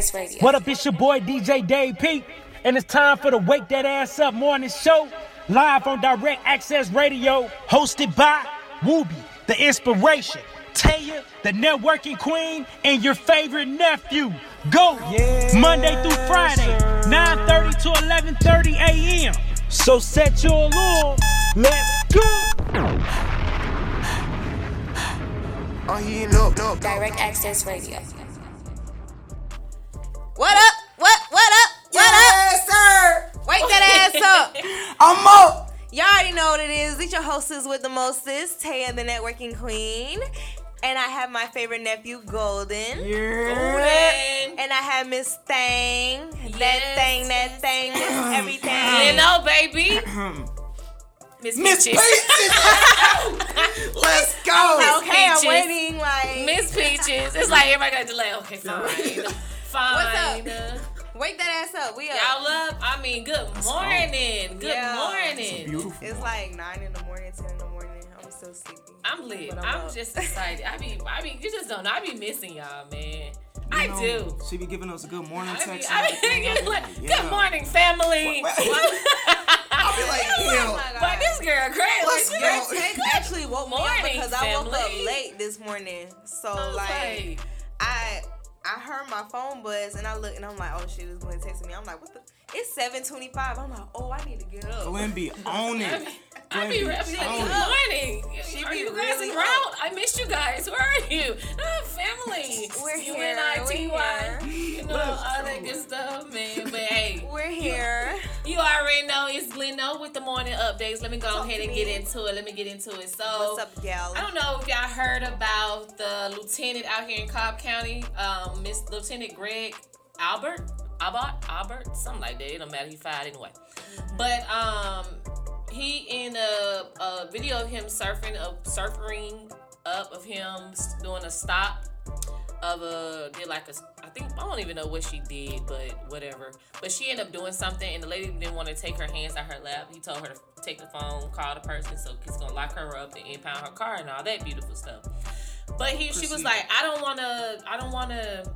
Access Radio. What up, it's your boy DJ Dave Pete, and it's time for the Wake That Ass Up Morning Show, live on Direct Access Radio, hosted by Wooby, the inspiration, Taya, the networking queen, and your favorite nephew, Go, Monday through Friday, 9.30 to 11.30 a.m. So set your alarm, let's go! I'm heating up, up. Direct Access Radio. What up? What? What up? What Yes, sir. Wake that ass up. I'm up. Y'all already know what it is. It's your hostess with the mostest, Taya the networking queen. And I have my favorite nephew, Golden. Yeah. And I have Miss Thang. That Yes, thing, that thing, Miss You know, baby. Miss Miss Peaches. Peaches. Let's go. Okay, I'm waiting like Miss Peaches. It's like everybody got a delay. Okay, fine. Fine. wake that ass up. We up. Y'all up? I mean, good morning. Good Yeah. morning. Beautiful. It's like nine in the morning, ten in the morning. I'm still sleepy. I'm lit. But I'm I'm just excited. I be, I mean, you just don't know. I be missing y'all, man. I know, do. She be giving us a good morning I be. I be everything. like, Yeah. good morning, family. I'll be like, Oh damn. but this girl crazy. Let's She go. like, Your text actually woke me up Morning, because I woke up late this morning. So I like like, I I heard my phone buzz and I look and I'm like, oh shit, this boy texting me. I'm like, what the? It's 7:25. I'm like, oh, I need to get up. Glenn be on it. Be, I be, I be like, on good morning. She are be you guys really around? I missed you guys. Where are you? Oh, family. We're here, U-N-I-T-Y. we're You know, all that good stuff, man. But hey, We're here. you already know it's Gleno with the morning updates. Let me go Talk ahead and me. get into it. Let me get into it. So, What's up, gal? I don't know if y'all heard about the lieutenant out here in Cobb County, um, Miss Lieutenant Greg Albert, Albert, Albert, something like that. It don't matter. He fired anyway. But um, he in a, a video of him surfing, of surfing up of him doing a stop of a did like a I think I don't even know what she did, but whatever. But she ended up doing something, and the lady didn't want to take her hands out her lap. He told her to take the phone, call the person, so he's gonna lock her up and impound her car and all that beautiful stuff. But he, she was like, I don't want to, I don't want to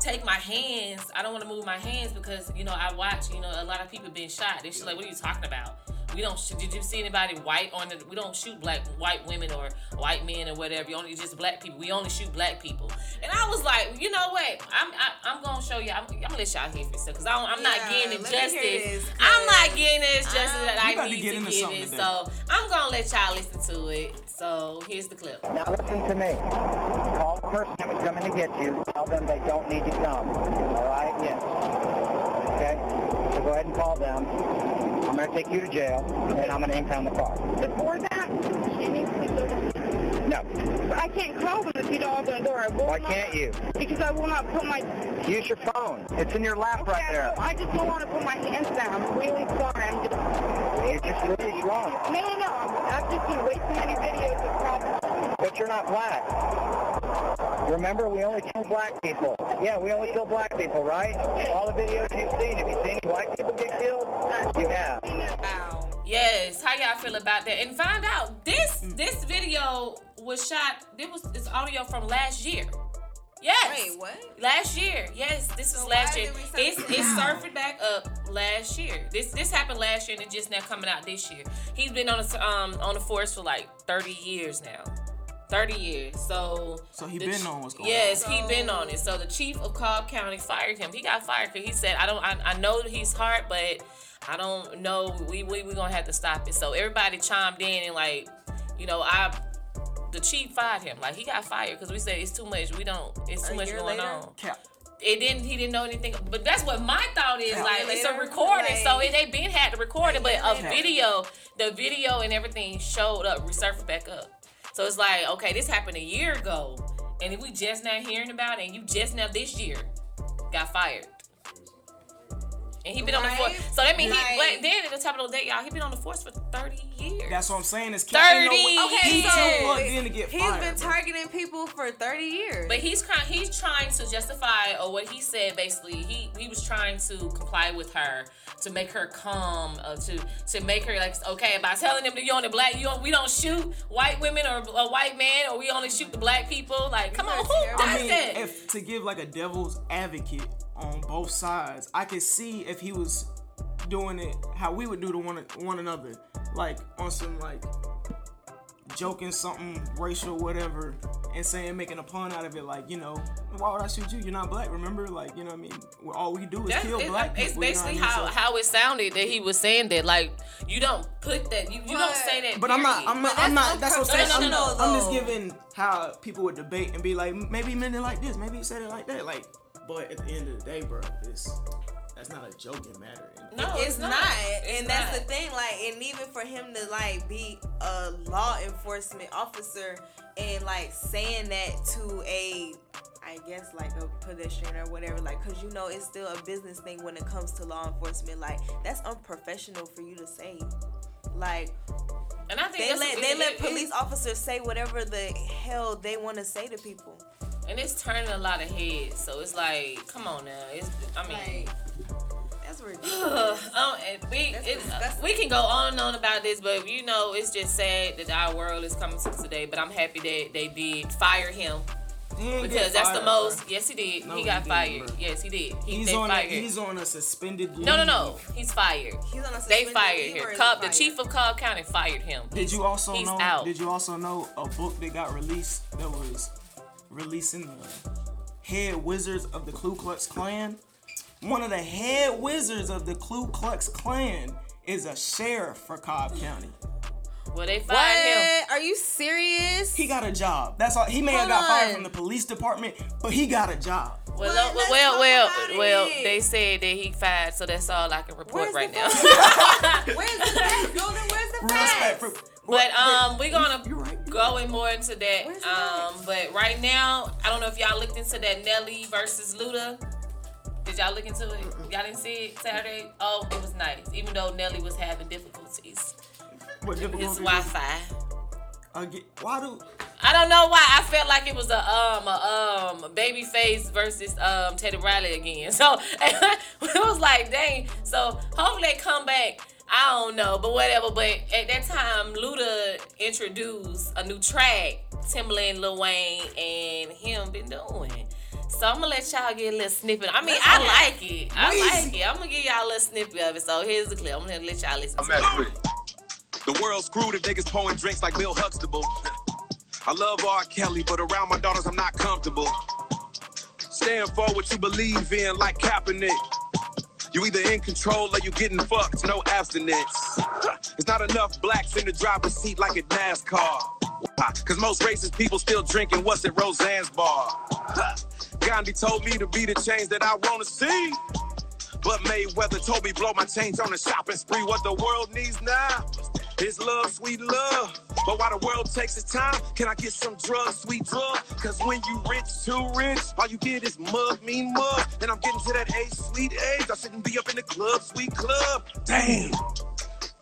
take my hands. I don't want to move my hands because you know I watch. You know, a lot of people being shot. And she's like, what are you talking about? We don't. Shoot. Did you see anybody white on the? We don't shoot black white women or white men or whatever. You only just black people. We only shoot black people. And I was like, you know what? I'm I, I'm gonna show you. I'm, I'm gonna let y'all hear for because I'm, I'm not getting it let justice. I'm not getting it justice I'm- that I about to get to into give it. today. So I'm gonna let y'all listen to it. So here's the clip. Now listen to me. Call the person that was coming to get you. Tell them they don't need to come. All right? Yes. Okay? So go ahead and call them. I'm going to take you to jail, and I'm going to impound the car. Before that, she needs to go to No. But I can't call them if you don't open the door. Why not, can't you? Because I will not put my... Use your phone. It's in your lap right there. I just don't want to put my hands down. I'm really sorry. I'm just... You just really wrong. No, no, no. I've just seen way too many videos of problems. But you're not black. Remember, we only kill black people. Yeah, we only kill black people, right? All the videos you've seen, have you seen any white people get killed? You have. Wow. Yes, how y'all feel about that? And find out this this video was shot. This was this audio from last year. Yes. Wait, what? Last year, yes, this was So last year. did we It's it's surfing back up last year. This this happened last year and it's just now coming out this year. He's been on the um on the force for like thirty years now. 30 years. So So he been ch- on what's going Yes, on. he been on it. So the chief of Cobb County fired him. He got fired because he said, "I don't. I, I know that he's hard, but I don't know. We we we gonna have to stop it." So everybody chimed in and like, you know, I. The chief fired him. Like he got fired because we said it's too much. We don't. It's too A much going later? on. Cap. It didn't. He didn't know anything. But that's what my thought is. Yeah. Like it's a Later, recording, so like- it, they been had to record it, but a later. video, the video and everything showed up, resurfaced back up. So it's like, okay, this happened a year ago, and we just now hearing about it, and you just now this year got fired. And he been on the force. So that means he Like- but then at the top of the day, y'all. He been on the force for 30 years. That's what I'm saying. Is ain't no 30 Okay, He years. too so plugged in to get he's fired. been bro. targeting people for 30 years. But he's trying. He's trying to justify, or what he said. Basically, he he was trying to comply with her to make her calm, uh, to to make her like okay by telling them that you only black. You don't, we don't shoot white women or a white man, or we only shoot the black people. Like, come on, who are does I mean, that? if to give like a devil's advocate on both sides, I could see if he was doing it how we would do to one one another, like on some like joking something racial, whatever, and saying making a pun out of it, like you know, why would I shoot you? You're not black, remember? Like you know, what I mean, all we do is That's- kill it- black it's people. you know what I basically mean? how, So- how it sounded that he was saying that. Like, you don't put that. You, you don't say that. But I'm not. I'm not. I'm not. That's what I'm saying. I'm, unprofessional, I'm just giving how people would debate and be like, maybe he meant it like this. Maybe he said it like that. Like, but at the end of the day, bro, it's that's not a joking matter. No, it's, not, It's and that's not. the thing. Like, and even for him to like be a law enforcement officer and like saying that to a, I guess like a pedestrian or whatever, like, cause you know it's still a business thing when it comes to law enforcement. Like, that's unprofessional for you to say. Like, And I think they let they it- let it- police officers say whatever the hell they want to say to people. And it's turning a lot of heads. So it's like, come on now. It's I mean. Like, that's ridiculous. um, and we That's it, disgusting. we can go on and on about this, but you know it's just sad that our world is coming to today. But I'm happy that they did fire him because that's fired, the most. bro. Yes, he did. No, he he got didn't, fired. bro. Yes, he did. He He's they on. A, he's on a suspended. no, no, no. He's fired. He's on a They fired leave him. is Cobb, he the chief of Cobb County fired him. Did you also he's know? out. Did you also know a book that got released that was releasing the head wizards of the Ku Klux Klan? One of the head wizards of the Ku Klux Klan is a sheriff for Cobb County. Well, they fired him. What? Are you serious? He got a job. That's all. He may have Hold got fired on. from the police department, but he got a job. Well, Well, well, well, well, well, they said that he fired, so that's all I can report Where's right now. Where's the facts, Golden? Where's the Respect facts? for. But um, we're gonna right. go in more into that. Um, but right now, I don't know if y'all looked into that Nelly versus Luda. Did y'all look into it? Y'all didn't see it Saturday? Oh, it was nice. Even though Nelly was having difficulties, What his? Wi-Fi. Again, why do? I don't know why. I felt like it was a um a um Babyface versus um Teddy Riley again. So it was like, dang. So hopefully they come back. I don't know, but whatever. But at that time, Luda introduced a new track. Timbaland, Lil Wayne, and him been doing. So I'm gonna let y'all get a little snippet. I mean, I like it. I like it. I'm gonna give y'all a little snippet of it. So here's the clip. I'm gonna let y'all listen. I'm To it. messing with it. The world's screwed if niggas pouring drinks like Bill Huxtable. I love R. Kelly, but around my daughters I'm not comfortable. Stand for what you believe in, like Kaepernick. You either in control or you getting fucked, no abstinence. It's not enough blacks in the driver's seat like at NASCAR. Cause most racist people still drinking what's at Roseanne's bar. Gandhi told me to be the change that I wanna see. But Mayweather told me blow my chains on a shopping spree. What the world needs now is love, sweet love. But while the world takes its time, can I get some drugs, sweet drug? Cause when you rich, too rich, all you get is mug, mean mug. And I'm getting to that age, sweet age. I shouldn't be up in the club, sweet club. Damn.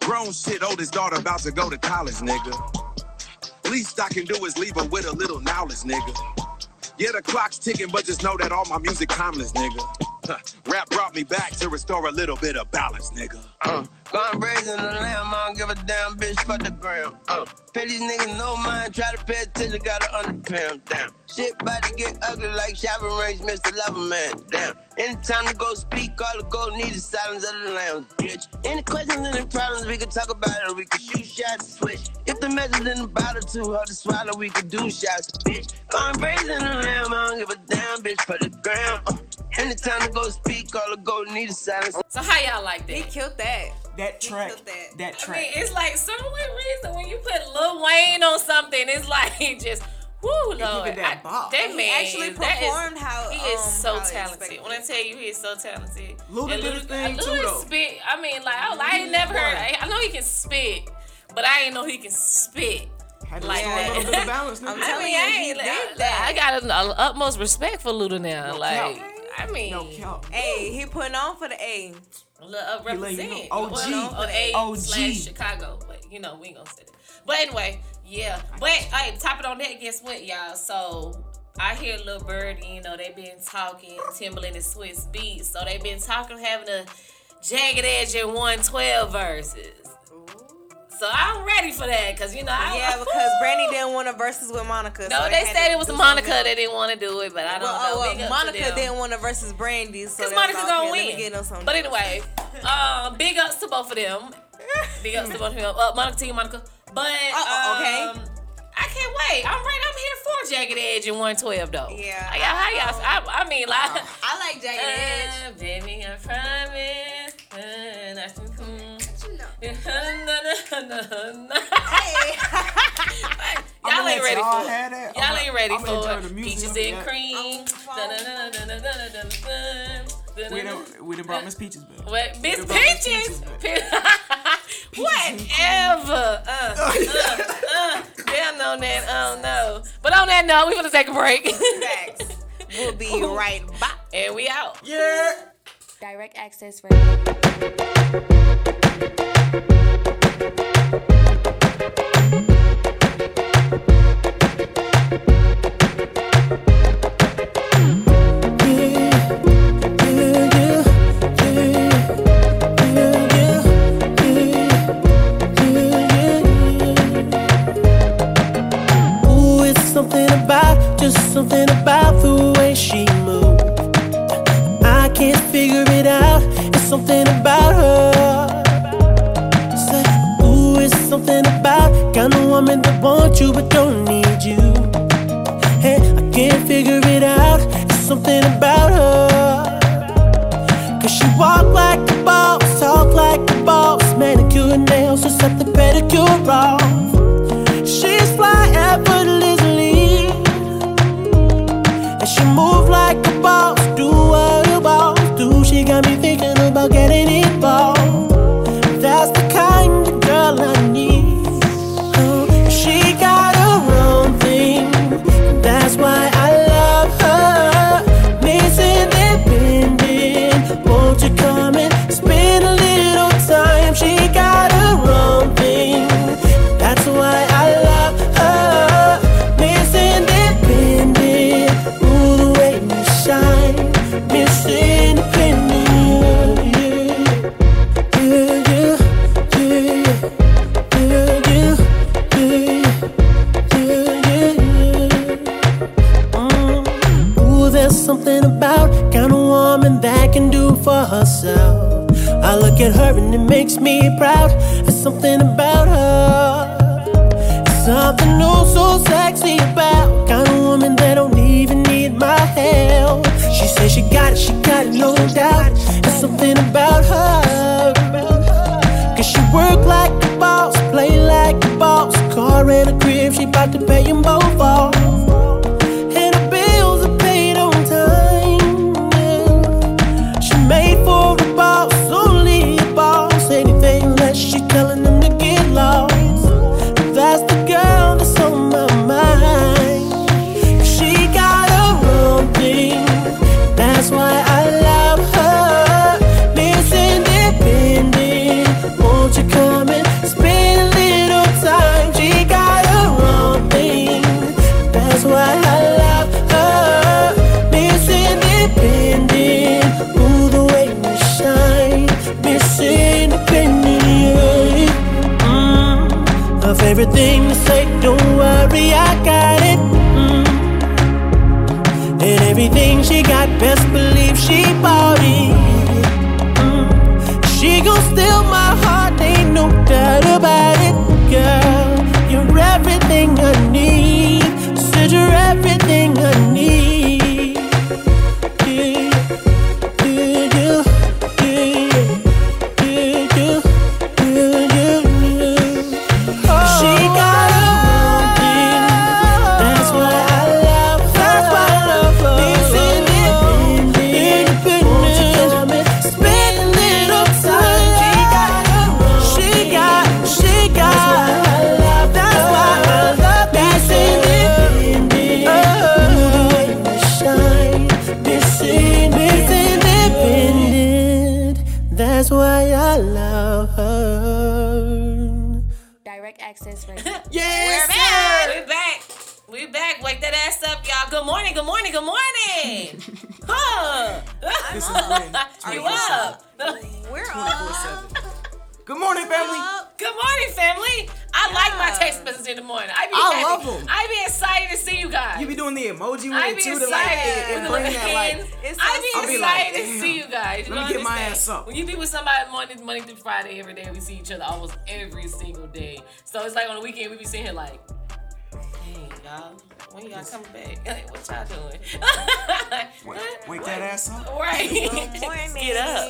Grown shit, oldest daughter about to go to college, nigga. Least I can do is leave her with a little knowledge, nigga. Yeah, the clock's ticking, but just know that all my music timeless, nigga. Rap brought me back to restore a little bit of balance, nigga. Uh, gone brazen the lamb, I don't give a damn bitch for the gram. Uh, pay these niggas no mind, try to pay attention, gotta underpay 'em, damn. Shit about to get ugly like Shabba Ranks, Mr. Loverman, damn. Anytime to go speak, all the gold need is silence of the lambs, bitch. Any questions, any problems, we can talk about it, we can shoot shots, switch. If the message in the bottle too hard to swallow, we can do shots, bitch. Gone brazen the lamb, I don't give a damn bitch for the gram. Uh, anytime to go speak, all the gold need is silence. So how y'all like that? He killed that. That He track. killed that. That I track. mean, it's like some weird reason when you put Lil Wayne on something, it's like he just woo Lord. it that I- bop. that man he actually is- that is- performed how he is um, so talented. expected. When I tell you he is so talented, Luda And did his thing Luda too, though. Spit. I mean, like I, I ain't never heard. I, I know he can spit, but I ain't know he can spit. Had to like restore a that. little bit of balance, nigga. I'm I telling mean, you, I he ain't. did that. I got an uh, utmost respect for Luda now. No like, cap. I mean, No cap. Hey, he putting on for the A. L- uh, He let you represent know. OG. well, on A OG. slash Chicago, but you know we ain't gonna say that. But anyway, yeah. But hey, top it on that. Guess what, y'all? So I hear Lil Birdie. You know they been talking Timbaland and Swizz Beatz. So they been talking having a jagged edge in one twelve verses. So I'm ready for that because you know I Yeah, because Brandy didn't want a versus with Monica. No, so they had said it was Monica that didn't want to do it, but I don't Well, know. oh, well, to Monica didn't want a versus Brandy, so Cause they Monica gonna like, okay, win. But anyway, um, big ups to both of them. Big ups to both of them. Uh, Monica to you, Monica. But Oh, okay. um, I can't wait. I'm right. I'm here for Jagged Edge and 112 though. Yeah. Y'all? How y'all? I, I mean, like. I like Jagged Edge. Uh, baby, I promise. Uh, that's- Y'all I'ma ain't ready y'all for it. Y'all I'ma- ain't ready I'ma for it. Peaches and Yeah. cream. We done, we done brought Miss Peaches back. What? Miss We done Peaches? Whatever. Uh, uh, uh. Damn on that. I don't know. But on that note, we're gonna take a break. Facts. We'll be right back. and we out. Yeah. Direct access radio. Something about the way she moves. I can't figure it out. It's something about her. Say, ooh, it's something about kind of woman that wants you but don't need you. Hey, I can't figure it out. It's something about her. Cause she walk like a boss, talk like a boss. Manicure and nails, just set the pedicure off. About getting involved. Herself. I look at her and it makes me proud. There's something about her. It's something oh so sexy about kind of woman that don't even need my help. She says she got it, she got it, no doubt. There's something about her. Cause she work like a boss, play like a boss. Car and a crib, she bout to pay them both off. Her to say, don't worry, I got it. Mm. And everything she got, best back? Like, what y'all doing? Wake, wake that ass up. right. Good morning. Get up.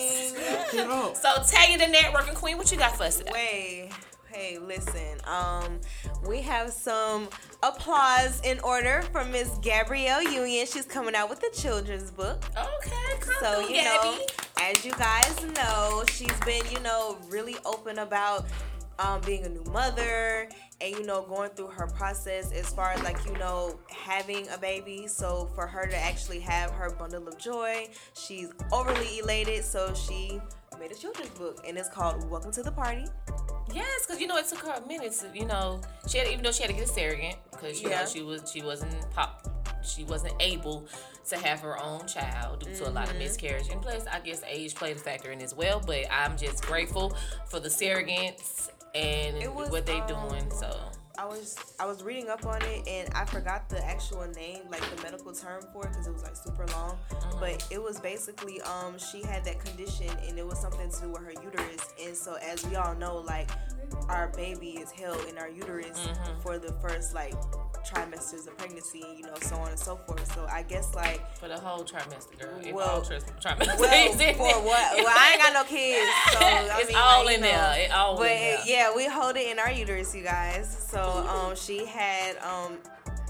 Get up. So Taya the networking queen, what you got for us today? Wait, hey, listen. Um, we have some applause in order for Miss Gabrielle Union. She's coming out with a children's book. Okay, come So through, you know, as you guys know, she's been you know really open about um, being a new mother and you know going through her process as far as like you know having a baby. So for her to actually have her bundle of joy, she's overly elated. So she made a children's book and it's called Welcome to the Party. Yes, because you know it took her a minute to, you know, she had even though she had to get a surrogate because you Yeah. know she was she wasn't pop she wasn't able to have her own child due to a lot of Mhm. miscarriage. And plus, I guess age played a factor in as well. But I'm just grateful for the surrogates and was, what they um, doing. So I was I was reading up on it and I forgot the actual name, like the medical term for it, because it was like super long. But it was basically um she had that condition and it was something to do with her uterus. And so as we all know, like our baby is held in our uterus Mhm. for the first like trimesters of pregnancy, you know, so on and so forth. So I guess like for the whole trimester, girl, it's Well, tris- trimester. well, in for what? Well, I ain't got no kids, so I It's mean, all like, in know. there. It all in but there. yeah, we hold it in our uterus, you guys. So um, she had um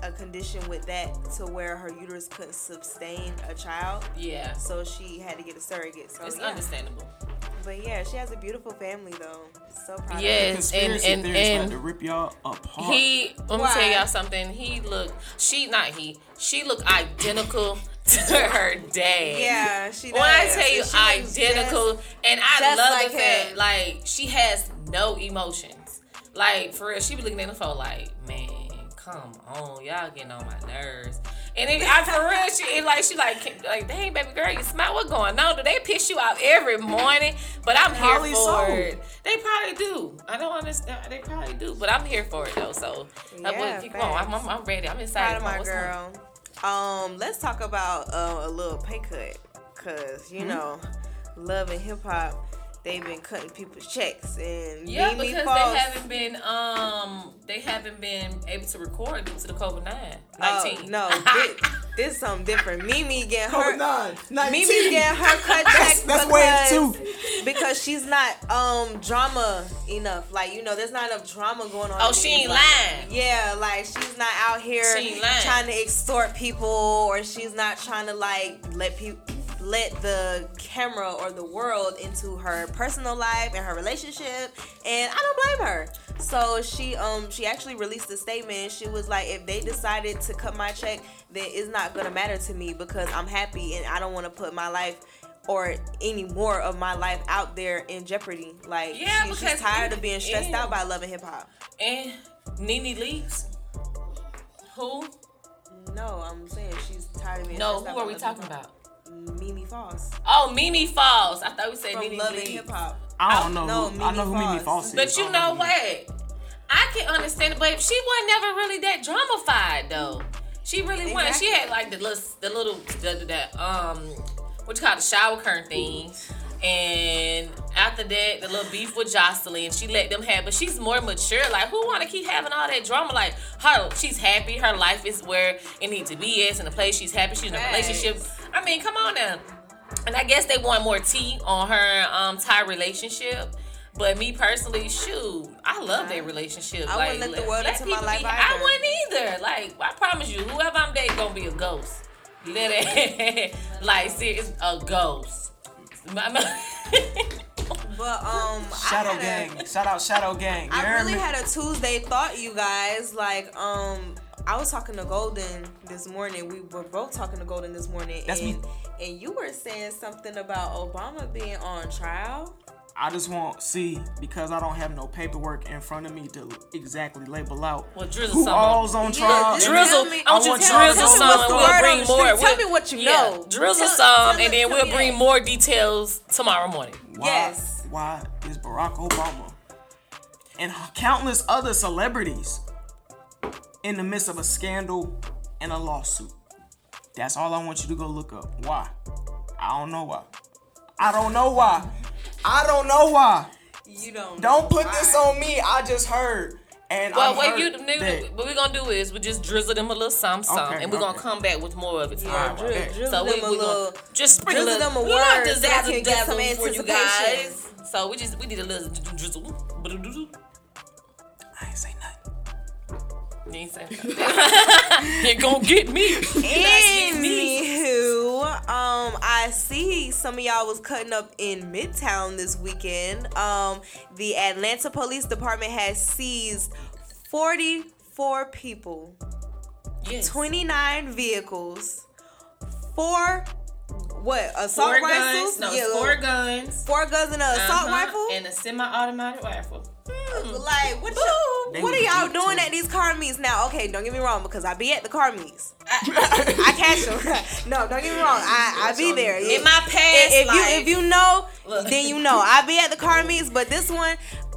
a condition with that to where her uterus couldn't sustain a child. Yeah. So she had to get a surrogate. So It's yeah. understandable. But yeah, she has a beautiful family though. So proud. of Yes, her. and Conspiracy and theories and like to rip y'all apart. He, let me Why? tell y'all something. He looked, she, not he, she looked identical to her dad. Yeah, she When I does. tell you She identical, just- and I love like the fact, him. like, she has no emotions. Like, for real, she be looking at the phone like, man, come on, y'all getting on my nerves. And it, I, for real, she it like she like like, dang, baby girl, you smile. What going on? Do they piss you out every morning? But I'm here Probably for so. it. They probably do. I don't understand. They probably do, but I'm here for it though. So Yeah, keep on. I'm. I'm, I'm ready. I'm Proud excited. of my girl. Um, let's talk about uh, a little pay cut, cause you Hmm? know, love and hip hop, they've been cutting people's checks and Yeah, Mimi because Foss- they haven't been um they haven't been able to record due to the COVID nine Oh, nineteen. no, this, this something different. Mimi getting her COVID-9, 19. Mimi getting her cut That's- check that's because, wave because she's not um drama enough. Like you know, there's not enough drama going on. Oh, she ain't life. lying. Yeah, like she's not out here She ain't lying. trying to extort people, or she's not trying to like let people let the camera or the world into her personal life and her relationship and I don't blame her. So she um she actually released a statement. She was like if they decided to cut my check, then it's not gonna matter to me because I'm happy and I don't wanna put my life or any more of my life out there in jeopardy. Like Yeah, she- she's tired of being stressed yeah. out by loving hip hop. And Nene leaves. Who? No, I'm saying she's tired of being No, who are we talking about? Mimi Faust. Oh, Mimi Falls. I thought we said From Nene Love and. Hip Hop. I don't know. No, who, I know who Mimi Mimi Faust. Faust is. But you know what? I can understand it, but she wasn't never really that dramified though. She really wasn't. She had like the little, the little, the, the, the um, what you call it, the shower curtain thing. And after that, the little beef with Joseline, she let them have. But she's more mature. Like, who want to keep having all that drama? Like, her, she's happy. Her life is where it needs to be. It's in a place she's happy. She's in a Facts. relationship. I mean, come on now. And I guess they want more tea on her um Ty relationship. But me personally, shoot, I love their relationship. I like, wouldn't let the world into my life be- either. I wouldn't either. Like, I promise you, whoever I'm dating gonna be a ghost. Let it, like, serious, a ghost. My- my- But um, Shadow I had a- Gang. Shout out Shadow Gang. You I heard really me? had a Tuesday thought, you guys. Like, um, I was talking to Golden this morning. We were both talking to Golden this morning, That's and me. and you were saying something about Obama being on trial. I just want see because I don't have no paperwork in front of me to exactly label out Well, drizzle who some all's on trial. Yeah, drizzle. me- I want you I to want y'all to drizzle know some, and the we'll bring more. Tell We'll- me what you yeah, know. Drizzle Tell- some, tell and then we'll bring that. more details tomorrow morning. Why, Yes. Why is Barack Obama and countless other celebrities in the midst of a scandal and a lawsuit? That's all I want you to go look up. Why? I don't know why. I don't know why. I don't know why. You don't. Don't know put this on me. I just heard. And Well, I'm what hurt you that- what we gonna do is we just drizzle them a little some some, Okay, and we're gonna come back with more of it Yeah, tomorrow. dri- drizzle So we, them a little. just sprinkle drizzle them a we not word just so I dazzle can get some for you guys. So we just we need a little drizzle. I ain't say nothing. You ain't saying you gonna get me. You not get me. Anywho, um, I see some of y'all was cutting up in Midtown this weekend. Um, the Atlanta Police Department has seized 44 people, Yes. 29 vehicles, four what assault Four rifles? guns. No, Yeah, four guns. four guns and an assault Uh-huh, rifle. and a semi-automatic rifle. Mm. Like what? What are y'all doing at these car meets now? Okay, don't get me wrong because I be at the car meets. I catch them. no, don't get me wrong. I, I be there. In my past if, if life, you if you know, then you know. I be at the car meets, but this one,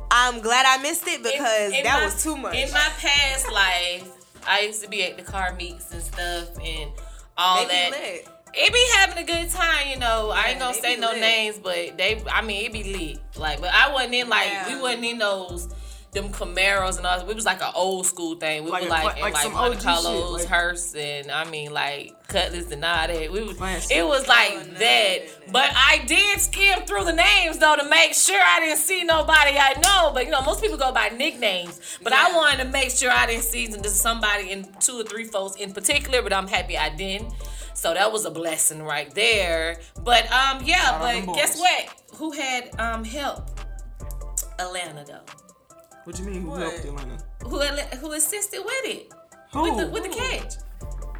I'm glad I missed it because In- in that my- was too much. In my past life, I used to be at the car meets and stuff and all They that. It be having a good time, you know. I ain't gonna say no lit. names, but they, I mean, it be lit. Like, but I wasn't in like Yeah. we wasn't in those them Camaros and all. We was like an old school thing. We Like were like like like, Monte Carlos, like- hearse, and I mean like Cutlass and all that. We was, it was like that. But I did skim through the names though to make sure I didn't see nobody I know. But you know, most people go by nicknames. But I wanted to make sure I didn't see somebody in two or three folks in particular. But I'm happy I didn't. So that was a blessing right there. But um, yeah. Out but guess what? Who had um help? Atlanta though. What do you mean? Who What? helped Atlanta? Who who assisted with it? Who? With the with the catch.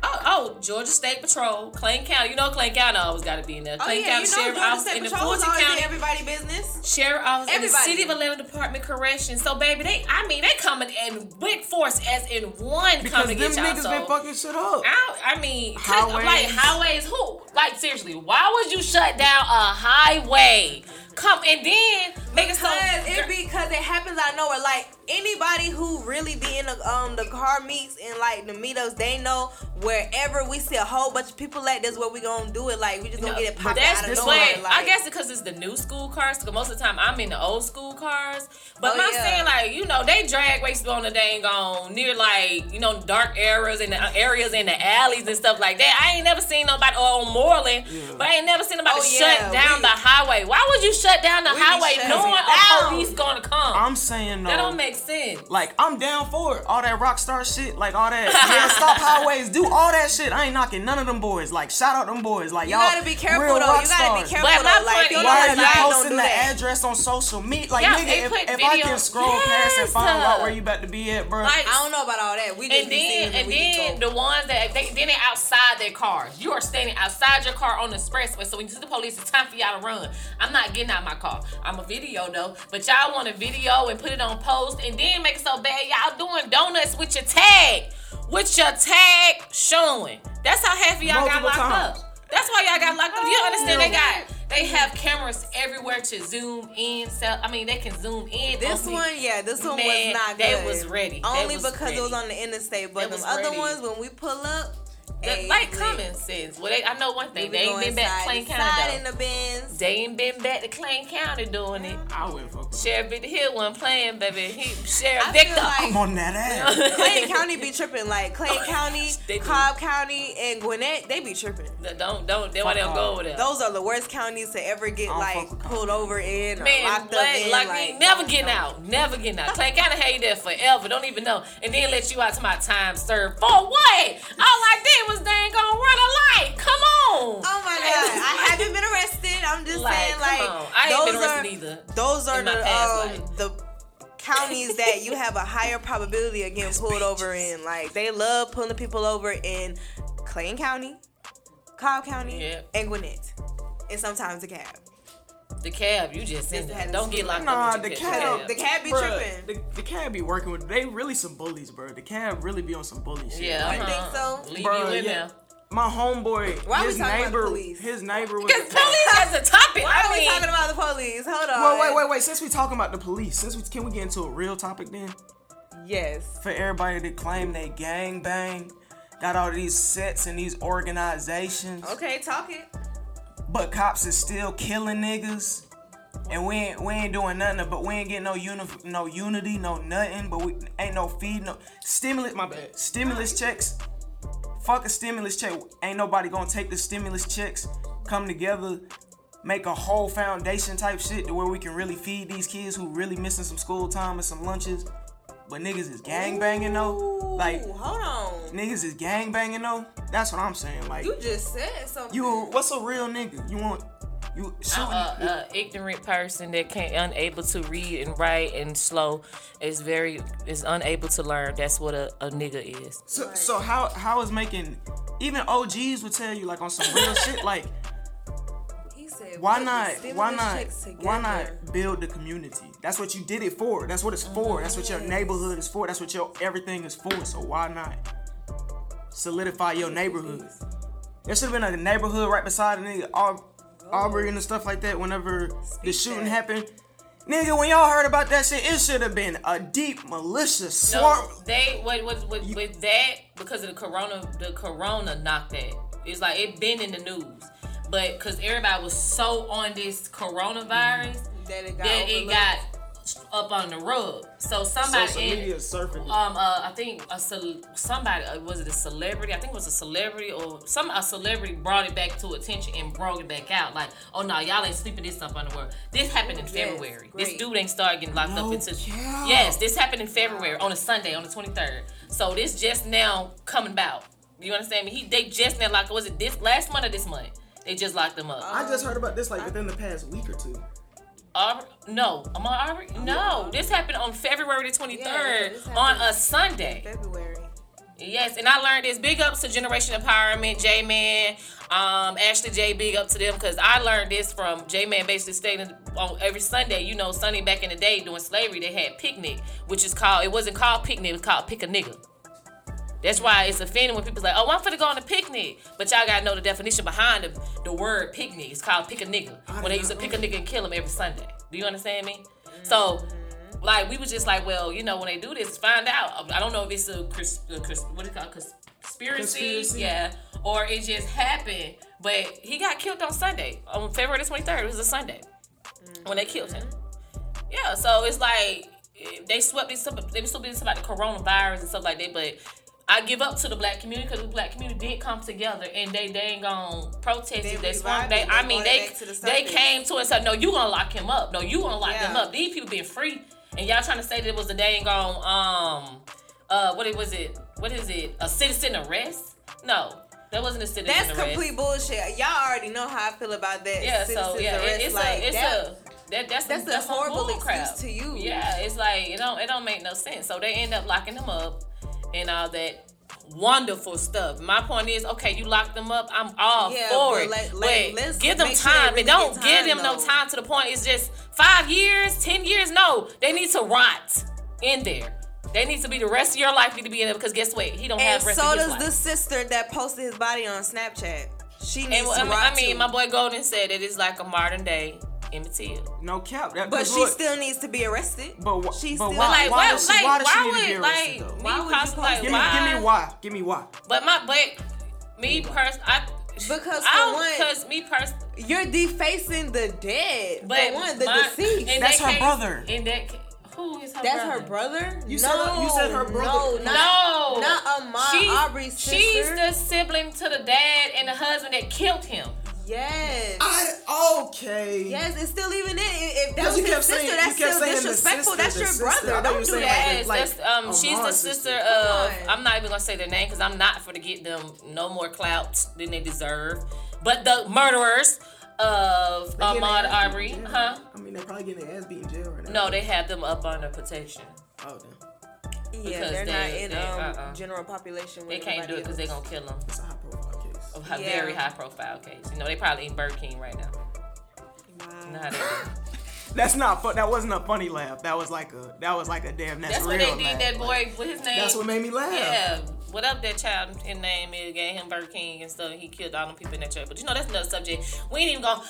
Oh, oh, Georgia State Patrol, Clayton County. You know Clayton County always got to be in there. Oh yeah, County you know Sheriff Office State in the Fulton always in County everybody business. Sheriff Office in the City of Atlanta Department Correction. So baby, they I mean they coming in with force as in one Because coming them to get y'all. niggas So, been fucking shit up. I, I mean, 'cause, Highways. like highways. Who? Like seriously, why would you shut down a highway? Come and then make it so. Because it because it happens out of nowhere. Like anybody who really be in the um the car meets and like the meetups, they know wherever we see a whole bunch of people like this, where we gonna do it. Like we just gonna No, get it but popping that's out of nowhere. way. Like, I guess it's because it's the new school cars. Because most of the time I'm in the old school cars. But Oh, I'm yeah. saying like you know they drag race on the dang on near like you know dark areas and the areas in the alleys and stuff like that. I ain't never seen nobody or on Moreland, but I ain't never seen nobody Oh, yeah, shut down we- the highway. Why would you shut down the We highway shutting knowing it a police gonna come? I'm saying no. that don't make sense. Like I'm down for it. All that rock star shit, like all that. Yeah, stop highways, do all that shit. I ain't knocking none of them boys. Like shout out them boys. Like you y'all. gotta be careful though. You gotta be careful But my though. Like point if you Why are you drive, posting the address on social media? Like Yeah, nigga, they if, put if I can videos. scroll past and find out where you about to be at, bro. Like, I don't know about all that. We just And be then and then the ones that they then they outside their cars. You are standing outside your car on the expressway. So when you see the police, it's time for y'all to run. I'm not getting out my car. I'm a video though, but y'all want a video and put it on post and then make it so bad. Y'all doing donuts with your tag, with your tag showing. That's how half of y'all got locked times. up. That's why y'all got locked up. You understand? They got oh, they have cameras everywhere to zoom in. So I mean, they can zoom in. This on one, yeah, this one Man, was not good. they was ready. Only was because it was on the interstate. But was other ready. ones, when we pull up, The- hey, like we- common sense. Well, they, I know one thing. They ain't been back side Clayton County in the bins. They ain't been back to Clayton County doing it. I wouldn't fuck with Sheriff Victor Hill wasn't playing, baby. He Sheriff I feel Victor. like- I'm on that ass. Clayton County be tripping. Like Clayton County, Cobb County, and Gwinnett, they be tripping. don't don't. They why they don't go over there. Those are the worst counties to ever get like pulled over in or Man, locked what? up in. like, Like, we never getting don't. out. Never getting out. Clay County had you there forever. Don't even know. And then let you out to my time served. For what? All I did was they ain't gonna run a light. Come on. Oh my god! I haven't been arrested. I'm just Like, saying, like. I ain't been are arrested either. those are the past um, the counties that you have a higher probability of getting pulled over in. Like they love pulling people over in Clayton County, Cobb County, Yeah. and Gwinnett, and sometimes DeKalb. DeKalb, you just in Just there. had Don't get locked Nah, up. the with cab, your DeKalb be bruh, tripping. The, DeKalb be working with. They really some bullies, bro. DeKalb really be on some bully shit. Yeah, Like, You think uh-huh. so? Leave Bruh, you in yeah. there. my homeboy, Why we his talking about the neighbor, police? his neighbor was. Because police has a topic. Why I are we talking about the police? Hold on. Well, wait, wait, wait. Since we talking about the police, since we can we get into a real topic then? Yes. For everybody to claim they gang bang, got all these sets and these organizations, Okay, talk it. But cops is still killing niggas. And we ain't we ain't doing nothing, but we ain't getting no uni- no unity, no nothing. But we ain't no feed, no stimulus. My bad. Stimulus checks. Fuck a stimulus check. Ain't nobody gonna take the stimulus checks, come together, make a whole foundation type shit to where we can really feed these kids who really missing some school time and some lunches. But niggas is gang banging though. Like hold on. niggas is gang banging though. That's what I'm saying. Like You just said something. you, what's a real nigga? You want you a, shooting? a ignorant person that can't unable to read and write and slow is very is unable to learn. That's what a, a nigga is. So, so how how is making even OGs would tell you like on some real shit like He said, why not why not why not build the community? That's what you did it for. That's what it's for. That's what your neighborhood is for. That's what your everything is for. So why not solidify your neighborhood? There should have been a neighborhood right beside the nigga Aub- Arbery and stuff like that. Whenever the shooting happened, nigga, when y'all heard about that shit, it should have been a deep malicious No, they what with, with, with that because of the corona the corona knocked that. It's like it been in the news, but because everybody was so on this coronavirus That it got that it got up on the rug. So somebody Social in- media surfing. um uh I think a cel- somebody uh, was it a celebrity? I think it was a celebrity or some a celebrity brought it back to attention and brought it back out. Like oh no y'all ain't sleeping this up on the world. This happened in Yes, February. This dude ain't started getting locked No up until cap. yes this happened in February on a Sunday on the 23rd so this just now coming about. You understand me? He they just now locked was it this last month or this month they just locked him up I just heard about this like within the past week or two. Arbery, no, Ahmaud Arbery? No, this happened on February the 23rd Yeah, on a Sunday. February. Yes, and I learned this. Big ups to Generation Empowerment, J Man, um, Ashley J. Big up to them because I learned this from J Man. Basically, stating on every Sunday, you know, Sunday back in the day during slavery, they had picnic, which is called. It wasn't called picnic. It was called pick a nigga. That's why it's offending when people's like, "Oh, I'm finna go on a picnic," but y'all gotta know the definition behind the, the word picnic. It's called pick a nigga. When they used to pick a nigga and kill him every Sunday. Do you understand me? So, like, we was just like, well, you know, when they do this, find out. Um, I don't know if it's a, cris- a cris- what it called, Cons- conspiracy, Conspiracy. yeah, or it just happened. But he got killed on Sunday, on February the 23rd. It was a Sunday when they killed him. Yeah, so it's like eh, they swept this up. They were still being about the coronavirus and stuff like that, but. I give up to the black community because the black community did come together and they they ain't gonna protest They. They, revived they. I mean they it back to the they came to us and said no you gonna lock him up no you gonna lock Yeah. up these people being free and y'all trying to say that it was a dang on um uh what it was it what is it a citizen arrest no that wasn't a citizen arrest. That's arrest complete bullshit. Y'all already know how I feel about that. yeah so yeah arrest. it's like, a it's that, a that, that's that's a that's some horrible crap. to you. Yeah, it's like it don't it don't make no sense. So they end up locking them up and all that wonderful stuff. My point is, okay, you lock them up. I'm all Yeah, for it. let- but let- let's give them sure time, really and don't get give time, them no time to the point. It's just five years, ten years. No, they need to rot in there. They need to be the rest of your life need to be in there because guess what? He don't And have rest so of his does life. the sister that posted his body on Snapchat. She needs and, to I mean, rot I mean too. my boy Golden said it is like a modern day Emmett Till. No cap. That, but 'cause she look, still needs to be arrested. But, wh- she but still why, like, why, why- does she, like, why does she why need to be arrested like, though? Why would you like, Give me, why? give me why. Give me why. But my, but me person, I Because I for don't, one, because me person, you're defacing the dead. but for one, the my- deceased. in That's that her case- brother. In that, ca- who is her That's brother? her brother. You no, said- you said her brother- No, not, No, not Ahmaud she's, Arbery's sister. She's the sibling to the dad and the husband that killed him. Yes. I, okay. Yes, it's still even in. If that was you his sister, saying- you that's kept still disrespectful. sister, that's your sister. brother. I Don't were do saying that. Yes, like that's um, she's the sister sister. of. I'm not even gonna say their name because I'm not for to get them no more clout than they deserve. But the murderers of Ahmaud their ass beat Arbery, in huh? I mean, they're probably getting their ass beat in jail right now. No, they have them up under protection. Oh, damn. Yeah, Because they're not in they- um, uh-uh. general population. They can't do it because they're gonna kill them. It's a high profile case. A hi- Yeah. very high profile case. You know, they probably in Burger King right now. Nah, they. That's not fun. That wasn't a funny laugh. That was like a that was like a damn that's, That's real what they did laugh. that boy. What his name? That's what made me laugh. Yeah. What up, that child? His name is gave him Burger King and stuff. He killed all them people in that church. But you know that's another subject. We ain't even gonna.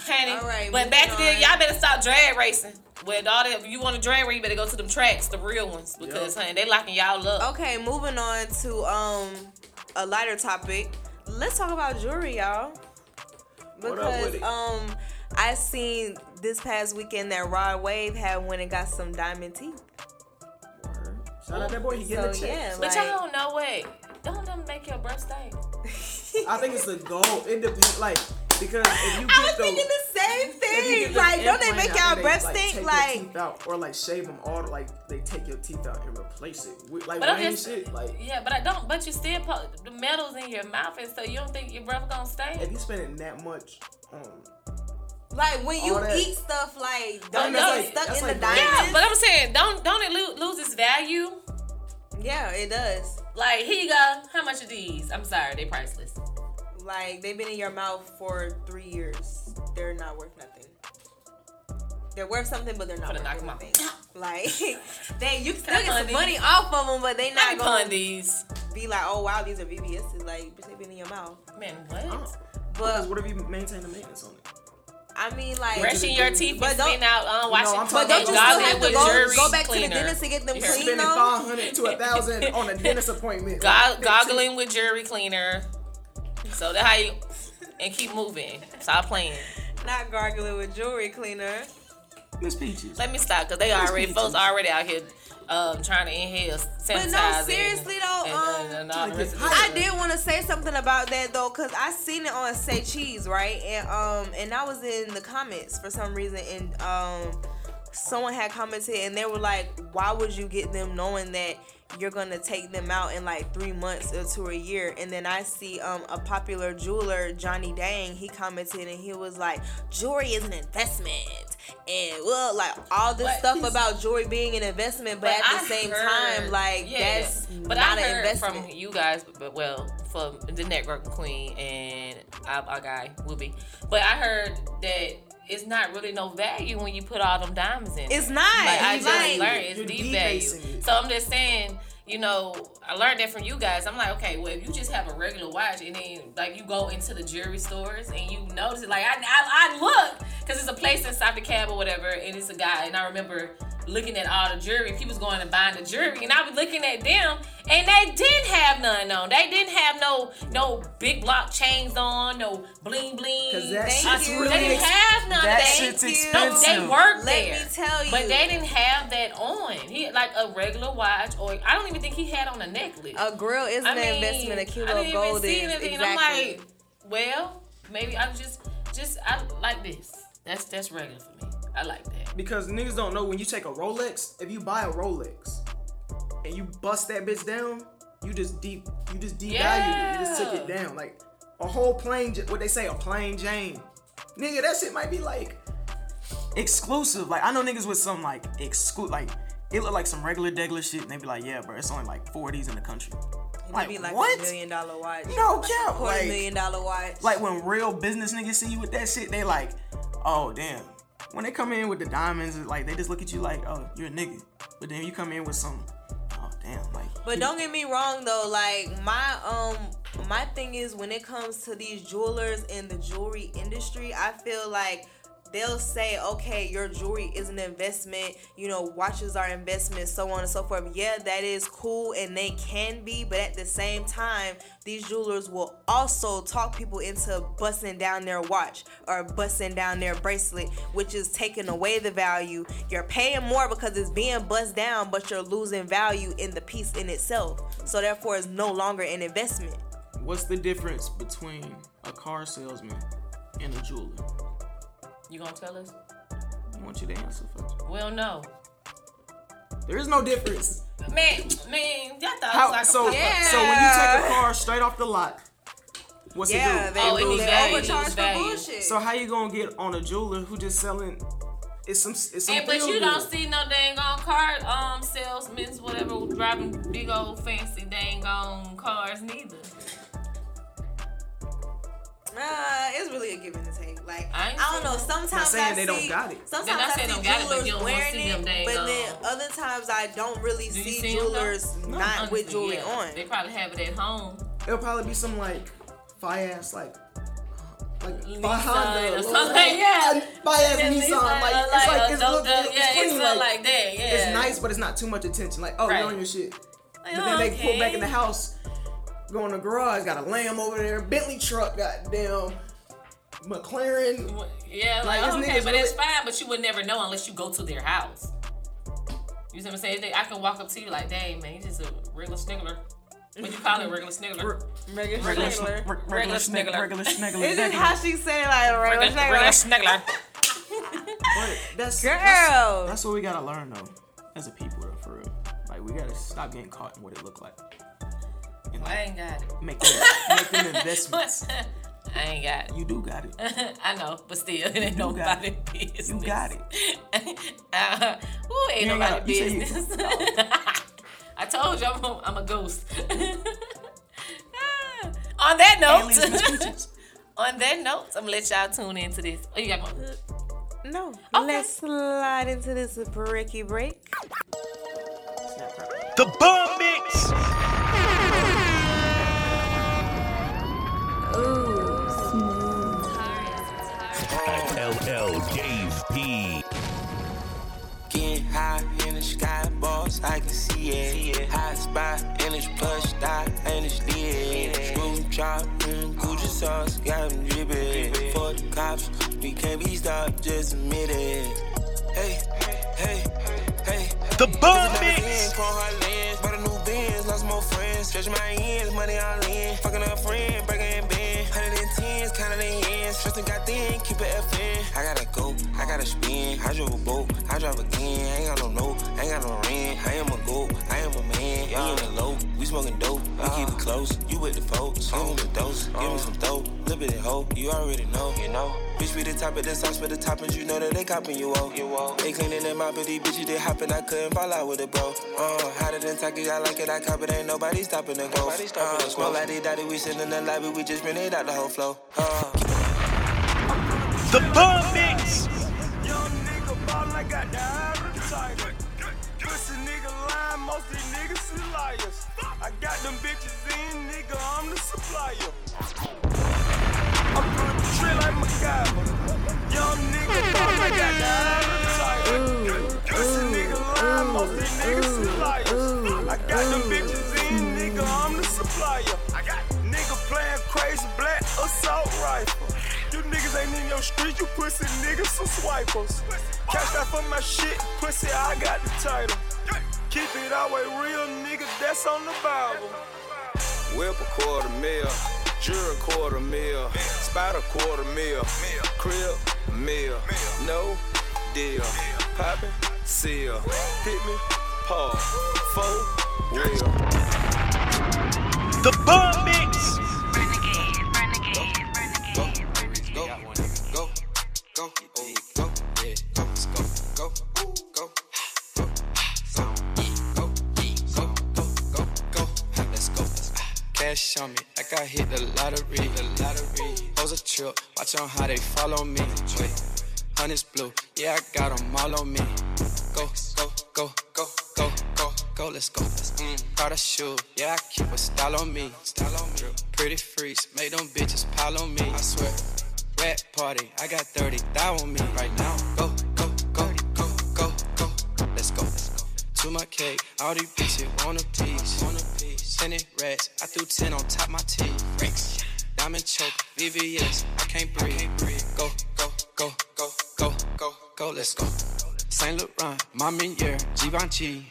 Honey, All right, but moving back then, on. y'all better stop drag racing. With all that, if you want to drag race, you better go to them tracks, the real ones, because honey, they locking y'all up. Okay, moving on to um a lighter topic. Let's talk about jewelry, y'all. What up Because um I seen this past weekend that Rod Wave had went and got some diamond teeth. Shout out that boy. He getting So, the yeah, checks. But like- y'all don't know what. Don't them make your breath stink? I think it's the goal. It depends. Like because if you get I was the, thinking the same thing. get the Like, don't they make I y'all breath like, stink? take Like, your teeth out or like shave them all. Like they take your teeth out and replace it with like But I'm just- shit. Like Yeah, but I don't. But you still put the metals in your mouth, and so you don't think your breath gonna stink? if you spending that much on like when you that- eat stuff, like don't no, it that's get stuck in like the bread. Yeah, but I'm saying, don't don't it lo- lose its value? Yeah, it does. Like here you go. How much are these? I'm sorry, they're priceless. Like they've been in your mouth for three years. They're not worth nothing. They're worth something, but they're not worth knock 'em anything. Like they, you can Can still get some pun money off of them, but they Let not me gonna these. be like, oh wow, these are VVS's. Like, bitch, they been in your mouth. Man, what? because But what if you maintain the maintenance on it? I mean, like, Brushing your teeth But don't- spitting out um, washing I'm but talking don't you still have to with go, go back to the dentist to get them You clean Spending five hundred to a thousand on a dentist appointment. Go- goggling with jury cleaner. So that how you and keep moving. Stop playing. Not gargling with jewelry cleaner. Miss Peaches. Let me stop because they already folks already out here um, trying to inhale sanitizer. But no, seriously though, and, um, and, and all the rest of I did want to say something about that though, cause I seen it on Say Cheese, right? And um, and I was in the comments for some reason, and um, someone had commented, and they were like, "Why would you get them knowing that?" You're gonna take them out in like three months or to a year, and then I see um a popular jeweler, Johnny Dang, he commented and he was like, "Jewelry is an investment," and well, like all this But stuff about jewelry being an investment, but, at I the same heard- time, like yeah, that's but not I an heard investment. from you guys, but well, from the network queen and our, our guy Whoopi. But I heard that it's not really no value when you put all them diamonds in. It's not. Like I just right. learned it's You're deep value. So I'm just saying. You know, I learned that from you guys. I'm like, okay, well, if you just have a regular watch and then like you go into the jewelry stores and you notice it, like I, I, I look because it's a place inside the cab or whatever, and it's a guy, and I remember looking at all the jewelry. He was going and buying the jewelry, and I was looking at them, and they didn't have none on. They didn't have no no big block chains on, no bling bling. 'Cause that Thank shit's you. really They didn't have none that of that. shit's you. No, they worked Let there. me tell you. But they didn't have that on. He like a regular watch, or I don't even think he had on a necklace. A grill is I an mean, investment. A I kilo didn't of gold is exactly. I'm like, well, maybe I'm just, just I like this. That's that's regular for me. I like that. Because niggas don't know when you take a Rolex, if you buy a Rolex and you bust that bitch down, you just deep, you just devalued it. You just took it down. Like a whole plain, what they say, a plain Jane. Nigga, that shit might be like exclusive. Like I know niggas with some like exclusive, like it look like some regular degular shit, and they be like, yeah, bro, it's only like 40s in the country. It'd Like be like what? a million dollar watch. No like cap, A quarter like- million dollar watch. Like when real business niggas see you with that shit, they like, oh damn. When they come in with the diamonds, it's like they just look at you like, oh, you're a nigga. But then you come in with some, oh damn, like. But don't get me wrong though, like my um my thing is when it comes to these jewelers in the jewelry industry, I feel like they'll say, okay, your jewelry is an investment, you know, watches are investments, so on and so forth. Yeah, that is cool and they can be, but at the same time, these jewelers will also talk people into busting down their watch or busting down their bracelet, which is taking away the value. You're paying more because it's being bust down, but you're losing value in the piece in itself. So therefore, it's no longer an investment. What's the difference between a car salesman and a jeweler? You gonna tell us? I want you to answer first. Well, no. There is no difference. Man, man, y'all thought How, it was like so, a pop-up. so when you take a car straight off the lot, what's Yeah, it do? they, Oh, it they lose overcharge for value. bullshit. So how you gonna get on a jeweler who just selling? It's some. It's some. And, but you good. don't see no dang on car um salesmen, whatever, driving big old fancy dang on cars neither. Uh, it's really a give and take. Like I I, don't know. saying- Sometimes Not saying I they see, don't got it. Sometimes not I see don't got it, but jewelers you don't wanna wearing see them it, dang but on. then other times I don't really Do you see, see 'em, though? jewelers not with jewelry yeah. on. They probably have it at home. It'll probably be some like fire ass like like Nissan by Honda, or little- something, yeah. Fire ass Yeah, Nissan, Nissan, like uh, it's like like it's dope look, dog. it's Yeah, clean, look like, like that, yeah. It's nice, but it's not too much attention. Like, oh, Right. you're on your shit. Like, But then they pull back in the house, go in the garage, got a lamb over there, Bentley truck, goddamn McLaren. Yeah, Like, like, okay, nigga's but it's really- fine, but you would never know unless you go to their house. You see what I'm saying? I can walk up to you like, dang, man, you just a regular sniggler. What you call it, regular sniggler? Regular Regular sniggler. sn- regular sniggler. Regular sniggler. Is this how she say like a regular Regular, regular sniggler? sniggler. But that's, Girl. That's, that's what we gotta learn though, as a people though, for real. Like we gotta stop getting caught in what it look like. And I ain't got it. make them, make them investments. I ain't got it. You do got it. I know, but still, it ain't You got nobody business. You got it. uh, ooh, ain't You ain't nobody gotta- you say you- business. I told you I'm a, I'm a ghost. On that note, on that note, I'm gonna let y'all tune into this. Oh, you got one? No. Let's slide into this breaky break. The Bomb Mix. LL Dave P. Getting high in the sky, boss, I can see it. Hot spot in this plush dot, and it's lit. Screw chop, mm, Gucci sauce, got them dripping. For the cops, we can't be stopped, just admit it. Hey, hey, hey. The Bomb Never Mix more friends. Stretch my ends, money all in. Fucking up friend, breaking in bed. 110. Tristan got thin, keep it FN. I gotta go, I gotta spin. I drive a boat, I drive again. I ain't got no no, I ain't got no rent. I am a goat, I am a man. Y'all in the low, we smoking dope. We keep it close, you with the folks. Give me the dose, give me some dope. Little bit of hope, you already know, you know. Bitch, we the top of the sauce for the toppings, you know that they copping you off. You off. They cleaning them out, but these bitches they hopping, I couldn't fall out with it, bro. Uh, hotter than Taki, I like it, I cop it, ain't nobody stopping the ghost. Uh, smoke like they daddy, we sitting in the lobby, we just been it out the whole flow. Uh, the Bomb Mix. Young nigga ballin', I got the eye of the tiger. Pussy nigga lying, most these niggas is liars. I got them bitches in, nigga, I'm the supplier. I'm putting the drill like MacGyver. Young nigga ballin', I got the eye of the tiger. Pussy nigga lying, most these niggas is liars. I got them bitches in, nigga, I'm the supplier. I got nigga playing crazy black assault rifle. You niggas ain't in your street, you pussy niggas some swipers. Catch that for my shit, pussy, I got the title. Keep it always real, nigga, that's on the Bible. Whip a quarter mil, jury quarter mil, spider quarter mil, crib mil, no deal. Poppin', seal, hit me, paw, four, wheel. The Bomb Mix. go, oh, go, yeah, go, go, go, go, go, go, go, go, go, go, go, let's go. Cash on me, like I hit the lottery, the lottery. Hoes a trip, watch on how they follow me. Wait, honey's blue, yeah, I got them all on me. Go, go, go, go, go, go, go, let's go. Mm, Prada shoe, yeah, I keep a style on me. Style on me. Pretty freaks, make them bitches pile on me. I swear. Rat party, I got 30 thou on me right now. Go, go, go, go, go, go, let's go. To my cake, all these bitches want a piece. Want a piece. Ten rats, I threw 10 on top my teeth. Diamond choke, VVS, I can't breathe. Go, go, go, go, go, go, go, let's go. Saint Laurent, Mama Year, Givenchy.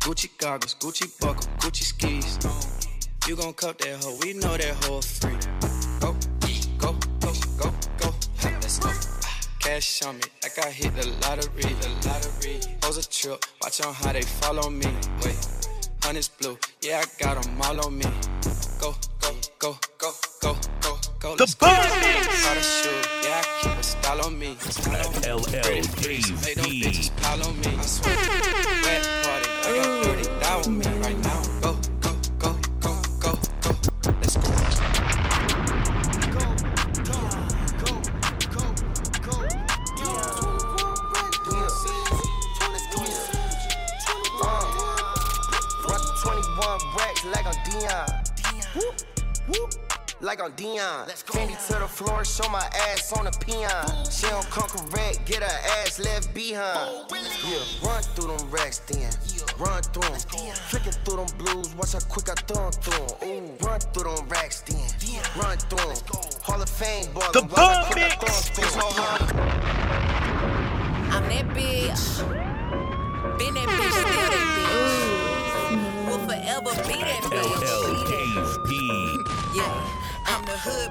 Gucci goggles, Gucci buckle, Gucci skis. You gon' cup that hoe, we know that hoe free. Go, Cash on me, like I hit the lottery, the lottery. Pose a trip, watch on how they follow me. Wait, honey's blue, yeah, I got them all on me. Go, go, go, go, go, go, go. The let's go. Bomb Mix. Prada shoe, yeah, I keep a style on me. Style on me. LL Pretty make them P. bitches pile on me. I swear. Red party, I got show my ass on a peon. She don't come correct, get her ass left behind. Yeah, run through them racks then. Run through them. Flicking through them blues, watch how quick I throw 'em through 'em. Ooh, run through them racks then. Run through them. Hall of Fame ballin', The watch how Bun quick Mix. throw 'em through 'em. I'm that bitch.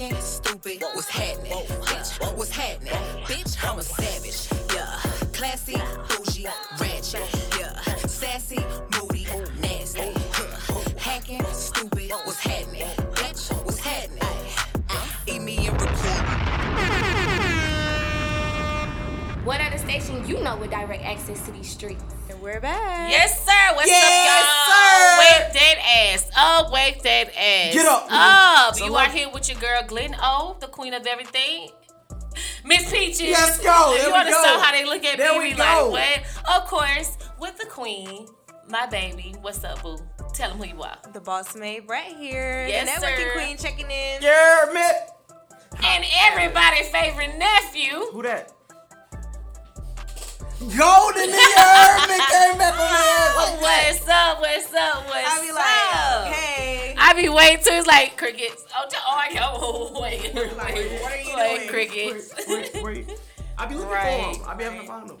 Acting stupid, what's happening? Bitch, what's happening? Bitch, I'm a savage. Yeah. Classy, bougie, ratchet. Yeah. Sassy, moody, nasty. Hacking, stupid, what's happening? Bitch, what's happening? Eat me and record. What other station you know with direct access to these streets? And we're back. Yes, sir. What's Yes, up, sir. y'all? Wake that ass up. Wake that ass Get up. Up. So you what- are here with your girl, Glenn O, the queen of everything. Miss Peaches. Let's go. If There you we understand go. how they look at There me, we like, go. what? Of course, with the queen, my baby. What's up, boo? Tell them who you are. The boss maid right here. Yes, the networking sir. queen checking in. Yeah, man. And everybody's favorite nephew. Who that? Golden nigga Herman came back on the What's up? What's up? What's I be up? hey. I be waiting too. It's like crickets. Oh, t- oh, I go. Wait, wait, Like, what are you wait, doing? crickets. Wait, wait, wait. I be looking Right, for him. I be having to find him.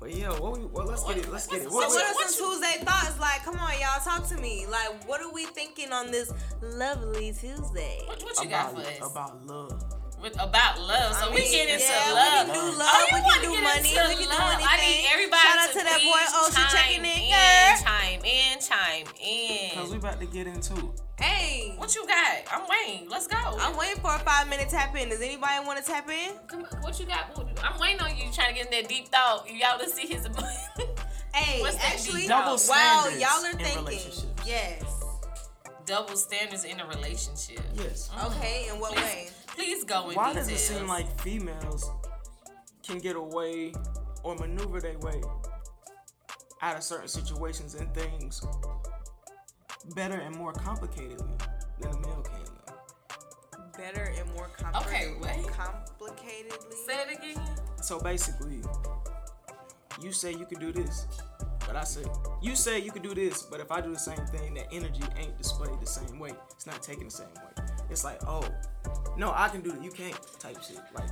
But yeah, what we, well, let's get it. Let's get it. What, what what, are some Tuesday thoughts? Like, come on, y'all, talk to me. Like, what are we thinking on this lovely Tuesday? What, what you got for us? about love. With, about love. So I we get into yeah, love. Oh, we can do love. Oh, you we wanna can do money. into We can do love. anything. I need everybody Shout out to to that boy. Oh, she checking in. in, girl. Chime in, chime in. Cause we about to get into it. Hey, What you got? I'm waiting. Let's go. I'm waiting for a five minute tap in. Does anybody want to tap in? Come on, What you got? I'm waiting on you trying to get in that deep thought. Y'all to see his. Hey, What's actually, deep Double while y'all are thinking, yes. double standards in a relationship. Yes. Okay, in what way? Please go in Why details. does it seem like females can get away or maneuver their way out of certain situations and things better and more complicatedly than a male can? Though? Better and more Okay, complicated. wait. Complicatedly. Say it again. So basically, you say you can do this, but I say you say you could do this, but if I do the same thing, that energy ain't displayed the same way. It's not taken the same way. It's like, oh, no, I can do it, you can't type shit. Like,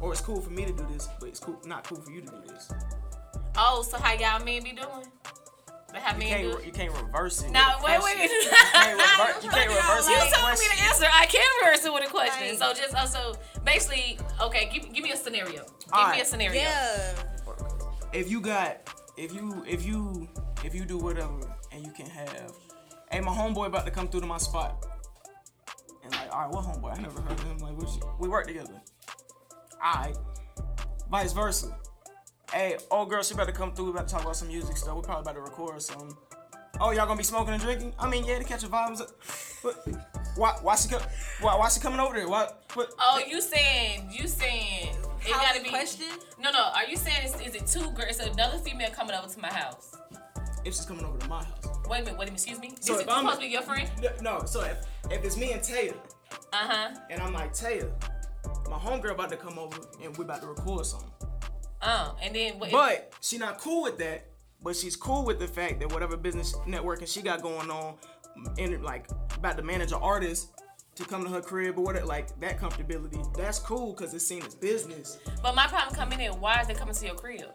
or it's cool for me to do this, but it's cool not cool for you to do this. Oh, so how y'all men be doing? But how You men can't, do? re- you can't reverse it. Now with a wait, wait. you You can't, rever- you can't reverse it. with a told me question. the answer. I can reverse it with a question. Right. Oh, so just also basically, okay. Give, give me a scenario. Give me a scenario. Yeah. if you got if you if you if you do whatever and you can have hey my homeboy about to come through to my spot. And like all right what homeboy? I never heard of him. Like we work together. All right. Vice versa. Hey old girl she about to come through we about to talk about some music stuff. We probably about to record some oh y'all gonna be smoking and drinking i mean yeah to catch a vibes. but why why she come why, why she coming over there why what Oh, you saying you saying it How gotta be question? No, no. Are you saying is, is it two girls? Is another female coming over to my house? if she's coming over to my house Wait a minute. Wait a minute. Excuse me. So this if is I'm- supposed to be your friend? no so if, if it's me and Taya Uh huh. And I'm like, Taya, my homegirl about to come over and we about to record something. Uh, and then what? But she not cool with that. But she's cool with the fact that whatever business networking she got going on, and like about to manage an artist to come to her crib or whatever, like that comfortability, that's cool because it's seen as business. But my problem coming in, why is they coming to your crib?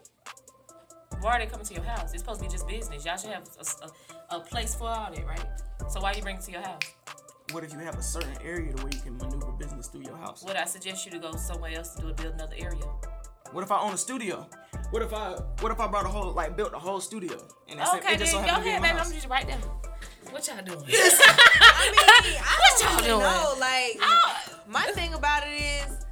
Why are they coming to your house? It's supposed to be just business. Y'all should have a, a, a place for all that, right? So why you bring it to your house? What if you have a certain area to where you can maneuver business through your house? Would I suggest you to go somewhere else to do it, build another area? What if I own a studio? What if I what if I brought a whole like built a whole studio and it's, Okay, it just so then happened go to be in ahead, my baby. house? I'm just right there. What y'all doing? I mean, I What don't y'all really doing? know. Like, oh. my thing about it is,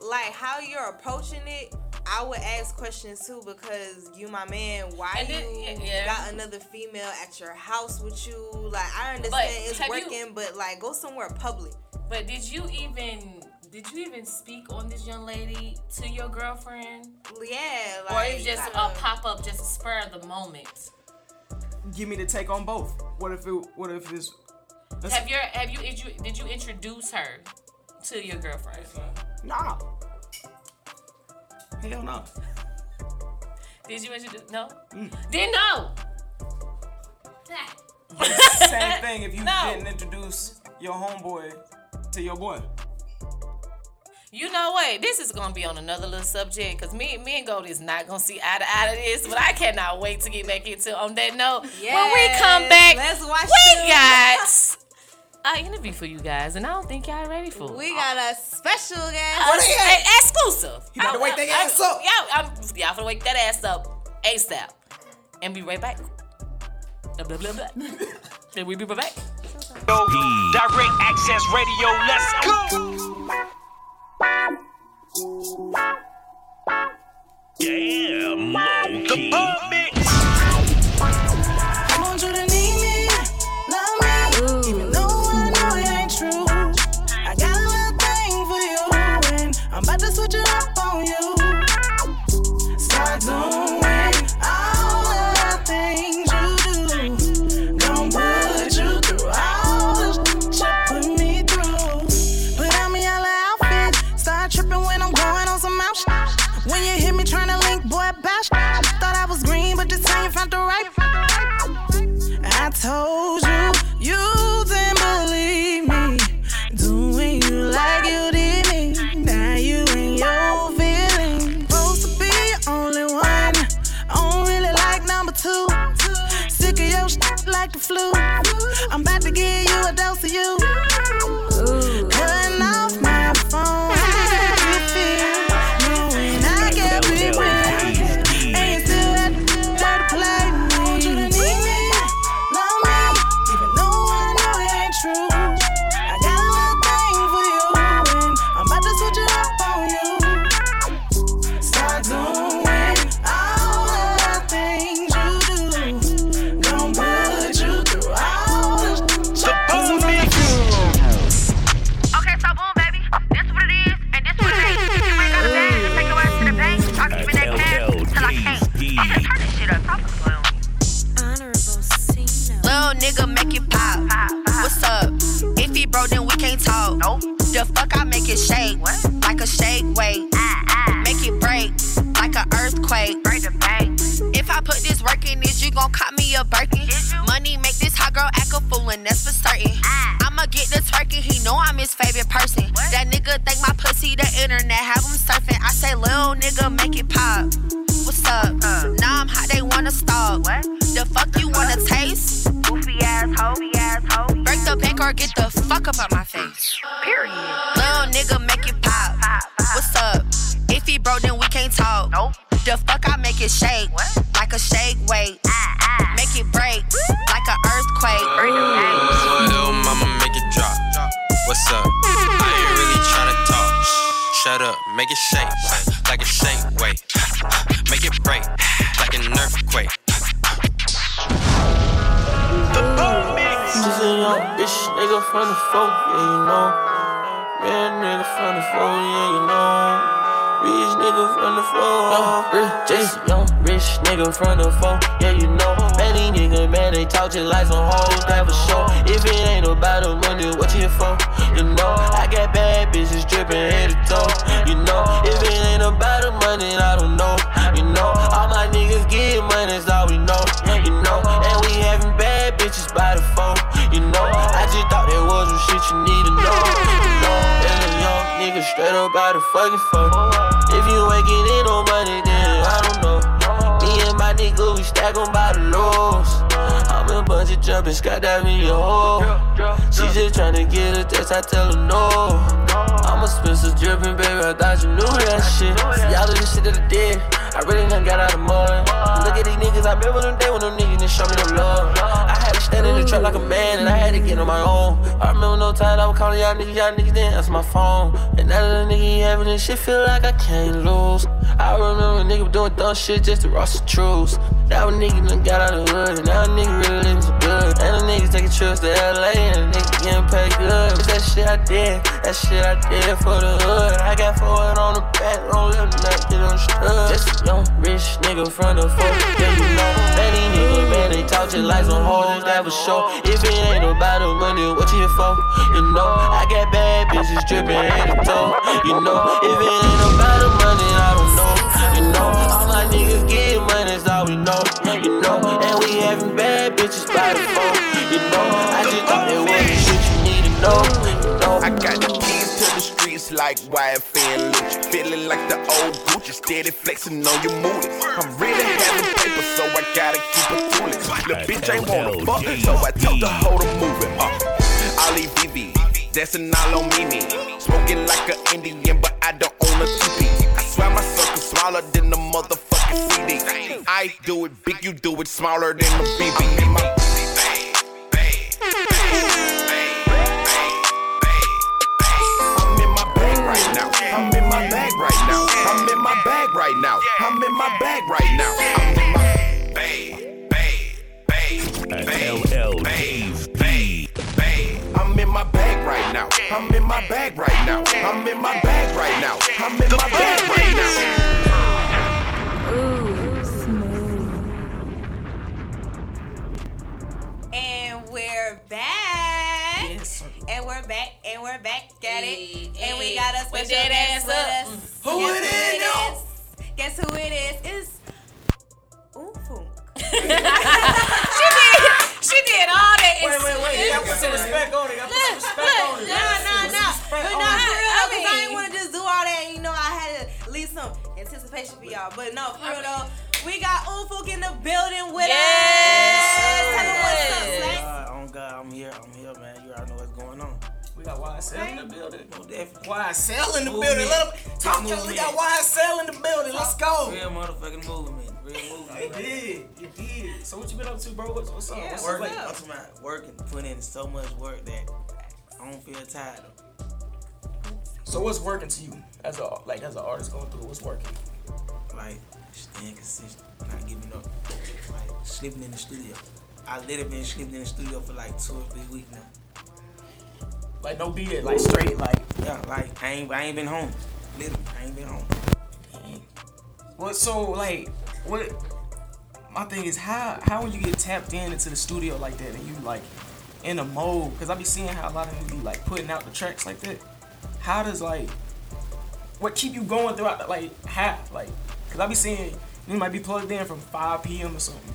like, how you're approaching it. I would ask questions too because you my man. Why And you yeah, yeah. got another female at your house with you? Like I understand But it's have you- working, but like go somewhere public. But did you even did you even speak on this young lady to your girlfriend? Yeah, or like, it's just gotta- a pop up, just a spur of the moment. Give me the take on both. What if it? What if it's? let's- Have your have you did you did you introduce her to your girlfriend? Nah. Hell no. Did you introduce? No. Mm. Didn't know. Same thing if you No. didn't introduce your homeboy to your boy. You know what? This is gonna be on another little subject because me, me and Gold is not gonna see eye to eye to this, but I cannot wait to get back into on that note. when we come back, let's watch we them. got an interview for you guys, and I don't think y'all ready for it. We got a special guest. Uh, e- exclusive. You better wake that I- ass up. Yeah, I'm, y'all finna wake that ass up ASAP. And be right back. Blah, blah, blah, blah. then we be right back. Direct Access Radio, let's go. Damn, key. I I'm about to give you a dose of you. Can't. The fuck I make it shake like a shake weight. Make it break like an earthquake. If I put this work in, is you gon' cop me a Birkin? Money make this hot girl act a fool, and that's for certain. I'ma get the turkey, he know I'm his favorite person. That nigga think my pussy the internet, have him surfing. I say, little nigga, make it pop. What's up? Now I'm hot, they wanna stalk. The fuck you wanna taste? Goofy asshole, asshole. Break the bank or get the fuck up out my face. Period. Little nigga, make it pop. What's up? If he broke, then we can't talk. Nope. The fuck I make it shake like a shake weight. Make it break like an earthquake. Little mama make it drop. What's up? I ain't really tryna talk. Shut up, make it shake like a shake weight. Make it break Just a young bitch, nigga from the folk, yeah, you know. Man, nigga from the folk, yeah, you know. Rich nigga from the folk. Rich, just young rich nigga from the folk, yeah, you know. Man, these niggas, man, they talk just like some hoes, that for sure. If it ain't about the money, what you for? You know, I got bad bitches dripping head to toe. You know, if it ain't about the money, I don't know. You know, all my niggas get money, that's all we know. You know, and we having bad bitches by the phone. You know, I just thought there was some shit you need to know. You know, a young nigga straight up by the fucking phone. If you ain't getting no money, then I don't know. Me and my nigga, we stack 'em by the lows. The bungee jumping, skydiving your hole. She just tryna get a test, I tell her no. I'm a Spencer dripping, baby, I thought you knew that shit. See, all of this shit that I did, I really done got out of mud. Look at these niggas, I remember them days when them niggas didn't show me no love. I had to stand in the trap like a man, and I had to get on my own. I remember no time I was calling y'all niggas, y'all niggas didn't answer my phone. And now that the nigga having this shit, feel like I can't lose. I remember a nigga doing dumb shit just to rush the truth. Now a nigga done got out of the hood, and now a nigga really living so good. And the niggas taking trips to LA, and the nigga getting paid good. It's that shit I did, that shit I did for the hood. I got forward on the back, don't let nothing strut. Just a young rich nigga from the folk, yeah you know. These niggas, man, they talk just like some hoes, that for sure. If it ain't about the money, what you here for? You know, I got bad bitches dripping head to toe. You know, if it ain't about the money, I don't know. You know, all my niggas get money, that's all we know. You know, I got the keys to the streets like YFN and Lucci. Feeling like the old Gucci, steady flexing on your mood. I'm really having paper, so I gotta keep it tooling. The bitch ain't wanna fuck, so I told her hold her moving. Uh, Ali BB, dancing all on Mimi. Smoking like an Indian, but I don't own a teepee. I swear my circle smaller than the motherfucking CD. I do it big, you do it smaller than the BB. I'm in my bag right now. I'm in my bag right now. I'm in my bag right now. I'm in my LL Dave B. I'm in my bag right now. I'm in my bag right now. I'm in my bag right now. I'm in my bag right now. Ooh, smooth. And we're back. And we're back. And we're back. Got it. and we got a Whip special that guest ass with up. us. Who Guess it is, yo? is? Guess who it is? It's Unfoonk. she did. She did all that. Wait, wait, wait. You gotta put some respect on it. You gotta put some respect on it. No, no, no. respect But on no, it. for real, I because I mean- didn't want to just do all that. You know, I had to leave some anticipation for y'all. But no, for real though, we got Unfoonk in the building with us. Tell them what's up, Slay. Oh God, I'm here. I'm here, man. We got YSL in the building. No, definitely. YSL in the Movement. building. Let them talk to us. We got YSL in the building. Let's go. Real motherfucking movement. Real movement. You did. You did. So what you been up to, bro? What's, what's up? Yeah, what's Working, up? I'm talking about working, putting in so much work that I don't feel tired of. So what's working to you as a like as an artist going through? What's working? Like staying consistent, not giving up. Like sleeping in the studio. I literally been sleeping in the studio for like two or three weeks now. Like no beat like straight, like Yeah, like I ain't I ain't been home. Literally, I ain't been home. what? So like what? My thing is how how when you get tapped in into the studio like that and you like in a mode? Cause I be seeing how a lot of niggas be like putting out the tracks like that. How does like what keep you going throughout the, like half like? Cause I be seeing you might be plugged in from 5 p.m. or something.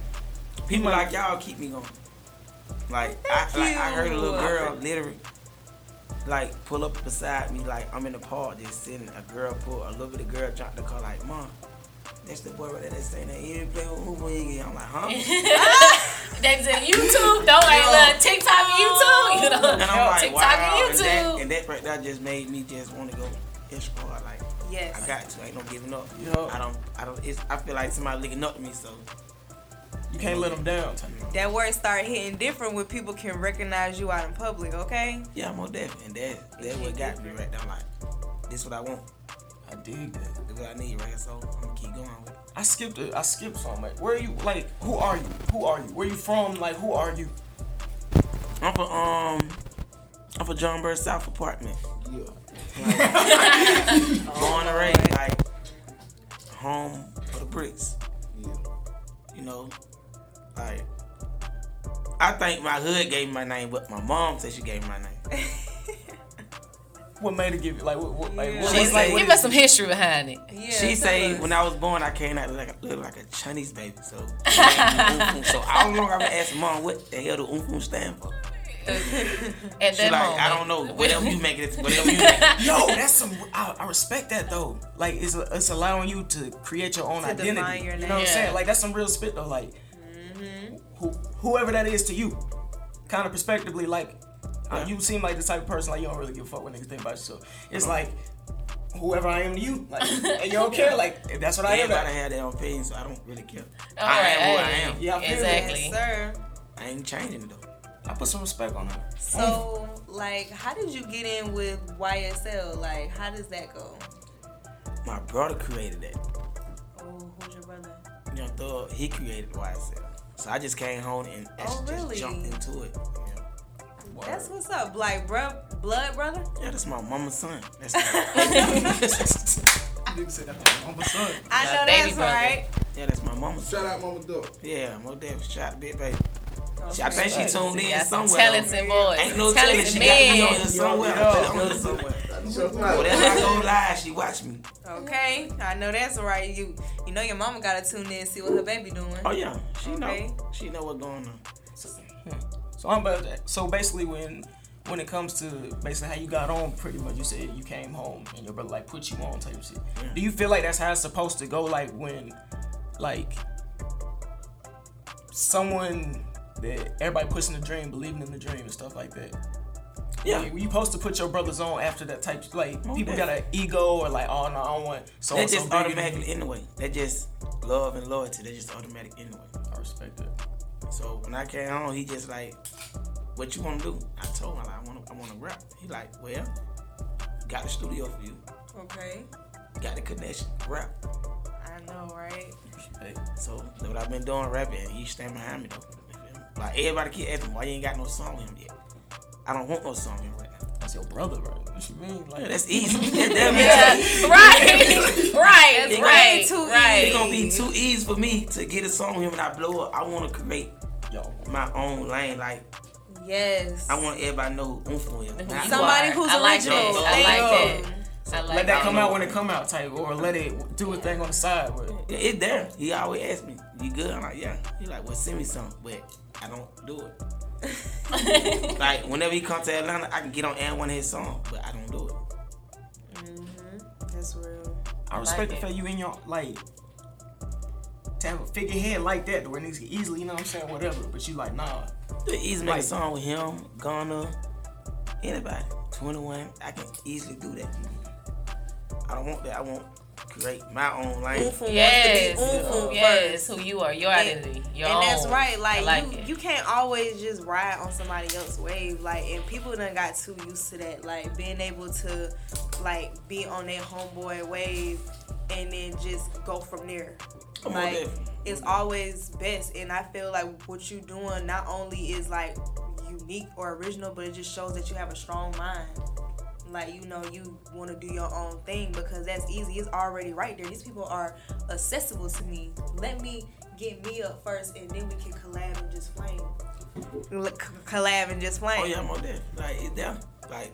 People like y'all keep me going. Like I, like I heard a little girl literally like pull up beside me like I'm in the park just sitting. A girl pull a little bit of girl dropped the car like, Mom, that's the boy right there that's saying that he didn't play with who again. I'm like, huh? That's in YouTube. Don't like look TikTok and YouTube. You know, And I'm like, TikTok wow. and And that, YouTube. and that right there just made me just want to go extra. Like, Yes. I got to. I ain't no giving up. Yo. I don't. I don't. It's, I feel like somebody looking up to me. So You can't let them down. That word start hitting different when people can recognize you out in public, okay? yeah, I'm on definitely. And that that's what got me right there. I'm like, this what I want. I dig that. This what I need right. So I'm gonna keep going with it. I skipped it. I skipped something. Like, where are you? Like, who are you? Who are you? Where you from? Like, who are you? I'm from um, I'm from Jonesboro South Apartment. Yeah. Born and raised, like home for the bricks. Yeah. You know, like I think my hood gave me my name, but my mom said she gave me my name. What made her give you like what? what like, what She's what- like, what Give is us some history behind it. Yeah, she tell say us. when I was born, I came out like a, look like a Chinese baby. So, she named me Unfoonk. so how long I've been asking mom what the hell do Unfoonk stand for? At She that like, moment. I don't know. Whatever you make it, whatever you make it. Yo, that's some. I, I respect that though. Like, it's it's allowing you to create your own To identity. define your You know what I'm saying? Like, that's some real spit though. Like, who, whoever that is to you, kind of prospectively, like uh, you seem like the type of person like you don't really give a fuck what niggas think about you. So it's like whoever I am to you, like and you don't care. Like if that's what I am. Everybody have their own opinion, so I don't really care. All I right, am who I hey, am. Yeah, I feel exactly. Sir. I ain't changing it though. I put some respect on that. So, like, how did you get in with YSL? Like, how does that go? My brother created that. Oh, who's your brother? You know, Thug, he created YSL. So I just came home and Oh, actually really? just jumped into it. That's what's up. Like, bro, blood brother? Yeah, that's my mama's son. That's Nigga said that's my mama's son. I know that's right. Yeah, that's my mama. Shout out Mama Duck. Yeah, Mo Def. Shout out Big Baby. Okay. I think she tuned See, in got some somewhere. talented boys. Ain't no Talented telling she got me on men. here somewhere. Yo, I put it on her somewhere. Whenever I go live, she watch me. Okay, I know that's right. You you know your mama gotta tune in and see what her baby doing. Oh yeah, she Okay. know. She know what's going on. So hmm. I'm about that. So basically, when when it comes to basically how you got on, pretty much you said you came home and your brother like put you on type of shit. Do you feel like that's how it's supposed to go? Like when, like someone that everybody puts in the dream, believing in the dream and stuff like that. Yeah. Like, you supposed to put your brothers on after that type. Of, Like Most people got an ego or like, oh no, I don't want so That and just bigger than automatically anyway. That just love and loyalty. That just automatic anyway. I respect that. So when I came home, he just like, "What you want to do?" I told him like, "I want to, I want to rap." He like, "Well, got the studio for you. Okay. Got the connection. Rap." I know, right? So that's what I've been doing rapping. and He stand behind me though. You? Like everybody keep asking, "Why you ain't got no song with him yet?" I don't want no song with him right now. That's your brother, right? What you mean? Like Yeah, that's easy. That, that Yeah, easy. right, right, It right, gonna be right. It's gonna be too easy for me to get a song with him and I blow up. I want to create Yo. my own lane. Like Yes. I want everybody to know who Oomph is. Not- Somebody who's I like original. that. I like Thank that. you. I like let that come out when it come out type, or let it do a thing on the side. But Yeah, it's there. He always asks me, "You good?" I'm like, "Yeah." He like, "Well, send me some," but I don't do it. like whenever he come to Atlanta, I can get on and one of his songs, but I don't do it. Mm-hmm. That's real. I respect the fact you in your like to have a figurehead like that, where niggas can easily, you know what I'm saying, whatever. But you like, nah. It easy make Like- a song with him, Gunna, anybody. 21, I can easily do that. I don't want that. I want create my own life. Oomph Yes, to be oomph yes, first. who you are, your And- identity, your and that's right. Like, like you, it. you can't always just ride on somebody else's wave. Like, and people done got too used to that. Like, being able to, like, be on their homeboy wave and then just go from there. Come like, Dave. it's always best. And I feel like what you doing not only is like unique or original, but it just shows that you have a strong mind. Like you know, you want to do your own thing because that's easy. It's already right there. These people are accessible to me. Let me get me up first, and then we can collab and just flame. Look, collab and just flame. Oh yeah, I'm on there. Like it's there. Like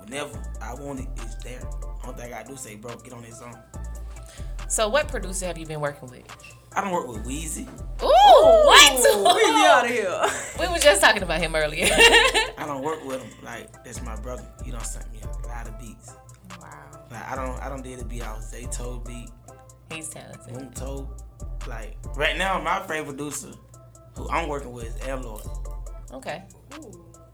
whenever I want it, it's there. Only thing I do say, bro, get on this song. So, what producer have you been working with? I don't work with Wheezy. Ooh, what? Wheezy of here. we were just talking about him earlier. I don't work with him. Like that's my brother. He don't sent me a lot of beats. Wow. Like I don't I don't did a beat out Zayto beat. He's talented. Boom Toe. Like right now my favorite producer who I'm working with is M Lord. Okay.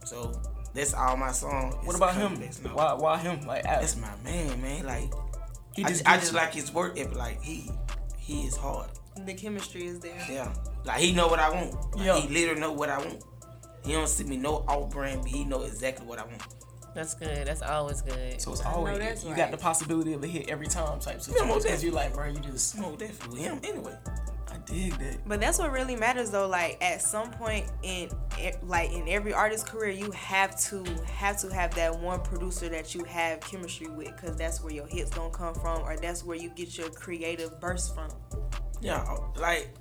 So that's all my songs. What about him? country-based now. Why, why him? Like, That's my man, man. Like He I, just just, I just like his work ethic. Like he he is hard. The chemistry is there. Yeah. Like he know what I want. Like, Yeah. He literally know what I want. He don't see me no off brand, but he know exactly what I want. That's good. That's always good. So it's always that's you right. got the possibility of a hit every time type situation. most Because you like, bro, you just No, definitely with him anyway. I dig that. But that's what really matters though. Like at some point in e- like in every artist career, you have to have to have that one producer that you have chemistry with, because that's where your hits gonna come from, or that's where you get your creative burst from. Yeah, like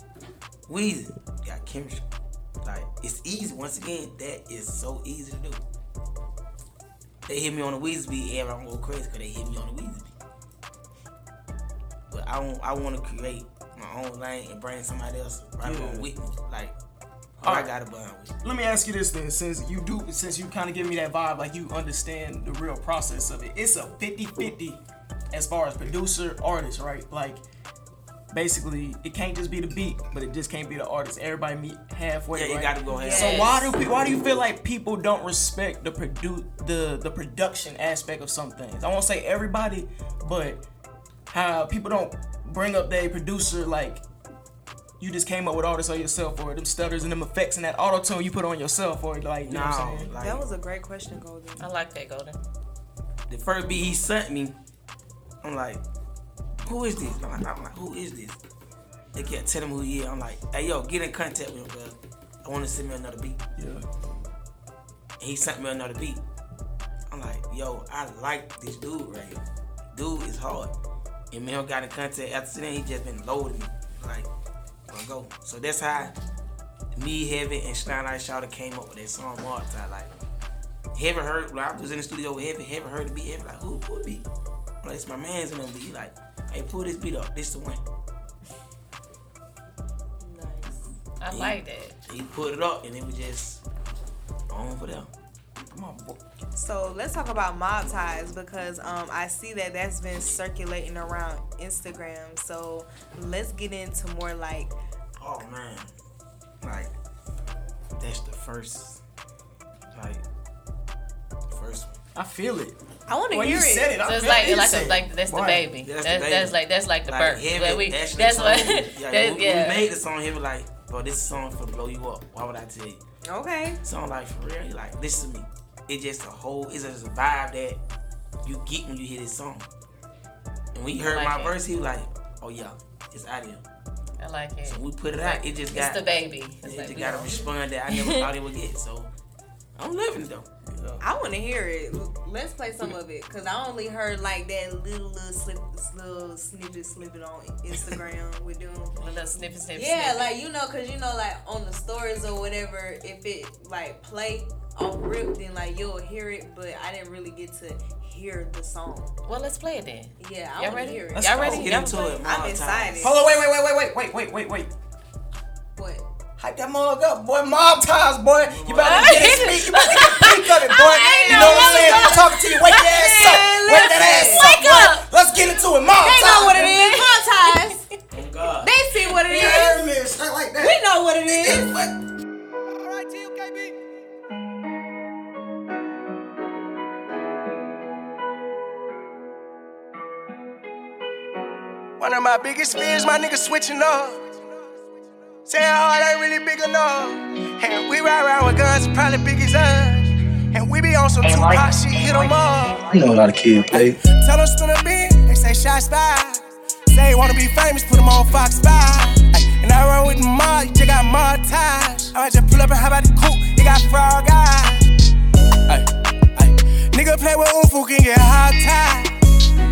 Wheezy got chemistry. Like it's easy. Once again, that is so easy to do. They hit me on the Wheezy beat, everyone go crazy because they hit me on the Wheezy beat. But I want I want to create my own lane and bring somebody else right Yeah. along with me. Like Alright. I got to bond with. Let me ask you this then, since you do, since you kind of give me that vibe, like you understand the real process of it. It's a 50-50 as far as producer artist, right? Like, basically it can't just be the beat, but it just can't be the artist. Everybody meet halfway. Yeah, you right? gotta go halfway. So why do why do you feel like people don't respect the produ- the the production aspect of some things? I won't say everybody, but how people don't bring up their producer like you just came up with all this on yourself or them stutters and them effects and that auto tune you put on yourself or like you know what I'm saying? that was a great question, Golden. I like that, Golden. The first beat he sent me, I'm like, who is this? I'm like, I'm like, who is this? They kept telling me who he is. I'm like, hey yo, get in contact with him, cuz I want to send me another beat. Yeah. And he sent me another beat. I'm like, yo, I like this dude right here. Dude is hard. And me and him got in contact. After then, he just been loading me. Like, gonna go. So that's how me, Heaven, and Stein Ice Shouter came up with that song Martin. Like, Heaven heard, when I was in the studio with Heaven, Heaven heard the beat. Heaven like, who, beat? I'm like, it's my man's in the beat. He like, hey, pull this beat up. This the one. Nice. I He- like that. He put it up, and it was just on for them. Come on, boy. So let's talk about mob ties because um, I see that that's been circulating around Instagram. So let's get into more like Oh man, like that's the first, like first one. I feel it. I want to When hear you it. said it, I So it's felt like it. like, a, like that's the Right. baby. That's That's, the that's like that's like the Like, birth. him Like, we, Ashley that's told what. me, that, like, we, yeah. we made the song. He was like, bro, this song for blow you up. Why would I tell you? Okay. So I'm like, for real? He like, listen to me. It's just a whole, it's just a vibe that you get when you hear this song. And when he heard like my it. verse, he was like, oh yeah, it's out here. I like it. So we put it out. It just it's got the baby. It It's just like we got a don't- response that I never thought it would get. So I'm loving it though. I want to hear it. Let's play some of it because I only heard like that little little slip, little snippet snippet on Instagram with them. A little snippet, snippet, Yeah, snippet. like you know, cause you know, like on the stories or whatever, if it like play off rip, then like you'll hear it. But I didn't really get to hear the song. Well, let's play it then. Yeah, I want to hear it. Let's Y'all ready? Get Y'all into it. I'm excited. Hold on, wait, wait, wait, wait, wait, wait, wait, wait, wait. What? Hype that mug up, boy. Mob ties, boy. You better get it speak. You better get the peak of it, boy. You know what I'm saying? I'm talking to you. Wake your ass up. Wake that ass up. Wake boy. up. Let's get into it. Mob ties. They know what it baby. is. Mob ties. Oh God. They see what it Yeah, is. man, straight like that. We know what it is. One of my biggest fears, my niggas switching up. Saying hard oh, ain't really big enough. And we ride around with guns, probably big as us. And we be on some two Tupac shit, hit hit 'em up. You know a lot of kids play. Tell them spin a beat, they say shots fired. Say wanna be famous, put them on Fox 5. Ay, And I run with the mud, you just got mud ties. I just pull up and hop out the coupe, you got frog eyes. Ay, ay. Nigga play with Unfoonk, can get hog tied.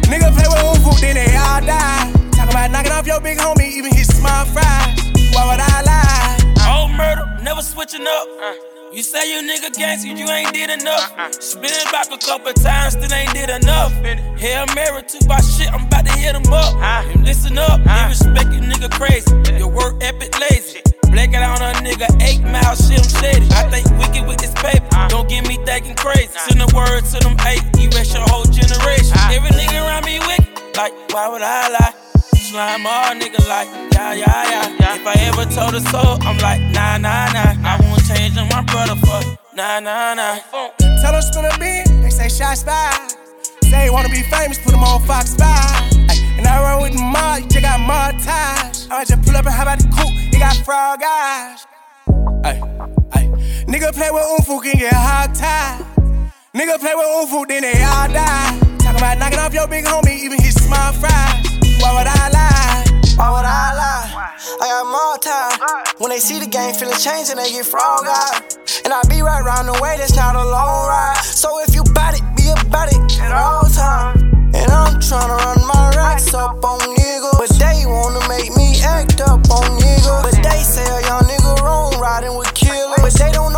Nigga play with Unfoonk, then they all die. Talk about knocking off your big homie, even his small fries. Why would I lie? Old murder, never switching up. Uh. You say you nigga gangster, you ain't did enough. Uh, uh. Spin back a couple times, still ain't did enough. Hail Mary, took my shit, I'm about to hit him up. You listen up, they respect you nigga crazy. Your work epic lazy. Black it on a nigga, eight mile shit, I'm shady. I think wicked with this paper, don't get me thinking crazy. Send a word to them eight, erase your whole generation. Every nigga around me wicked, like, why would I lie? Slime all nigga like, yeah, yeah, yeah. If I ever told a soul, I'm like, nah, nah, nah. I won't change on my brother for, nah, nah, nah. Tell them spin a beat, they say shots fired. Say wanna be famous, put them on Fox 5. Ay, And I run with the mud, you just got ties. I just pull up and hop out the coupe, you got frog eyes. Ay, ay. Nigga play with Unfoonk, can get hog tied. Nigga play with Unfoonk, then they all die. Talk about knocking off your big homie, even his small fries. Why would I lie? Why would I lie? I got more time. When they see the game feeling change and they get frog eyed. And I be right round the way, that's not a long ride. So if you bout it, be about it at all time. And I'm tryna run my racks up on niggas. But they wanna make me act up on niggas. But they say a young nigga wrong riding with killers. But they don't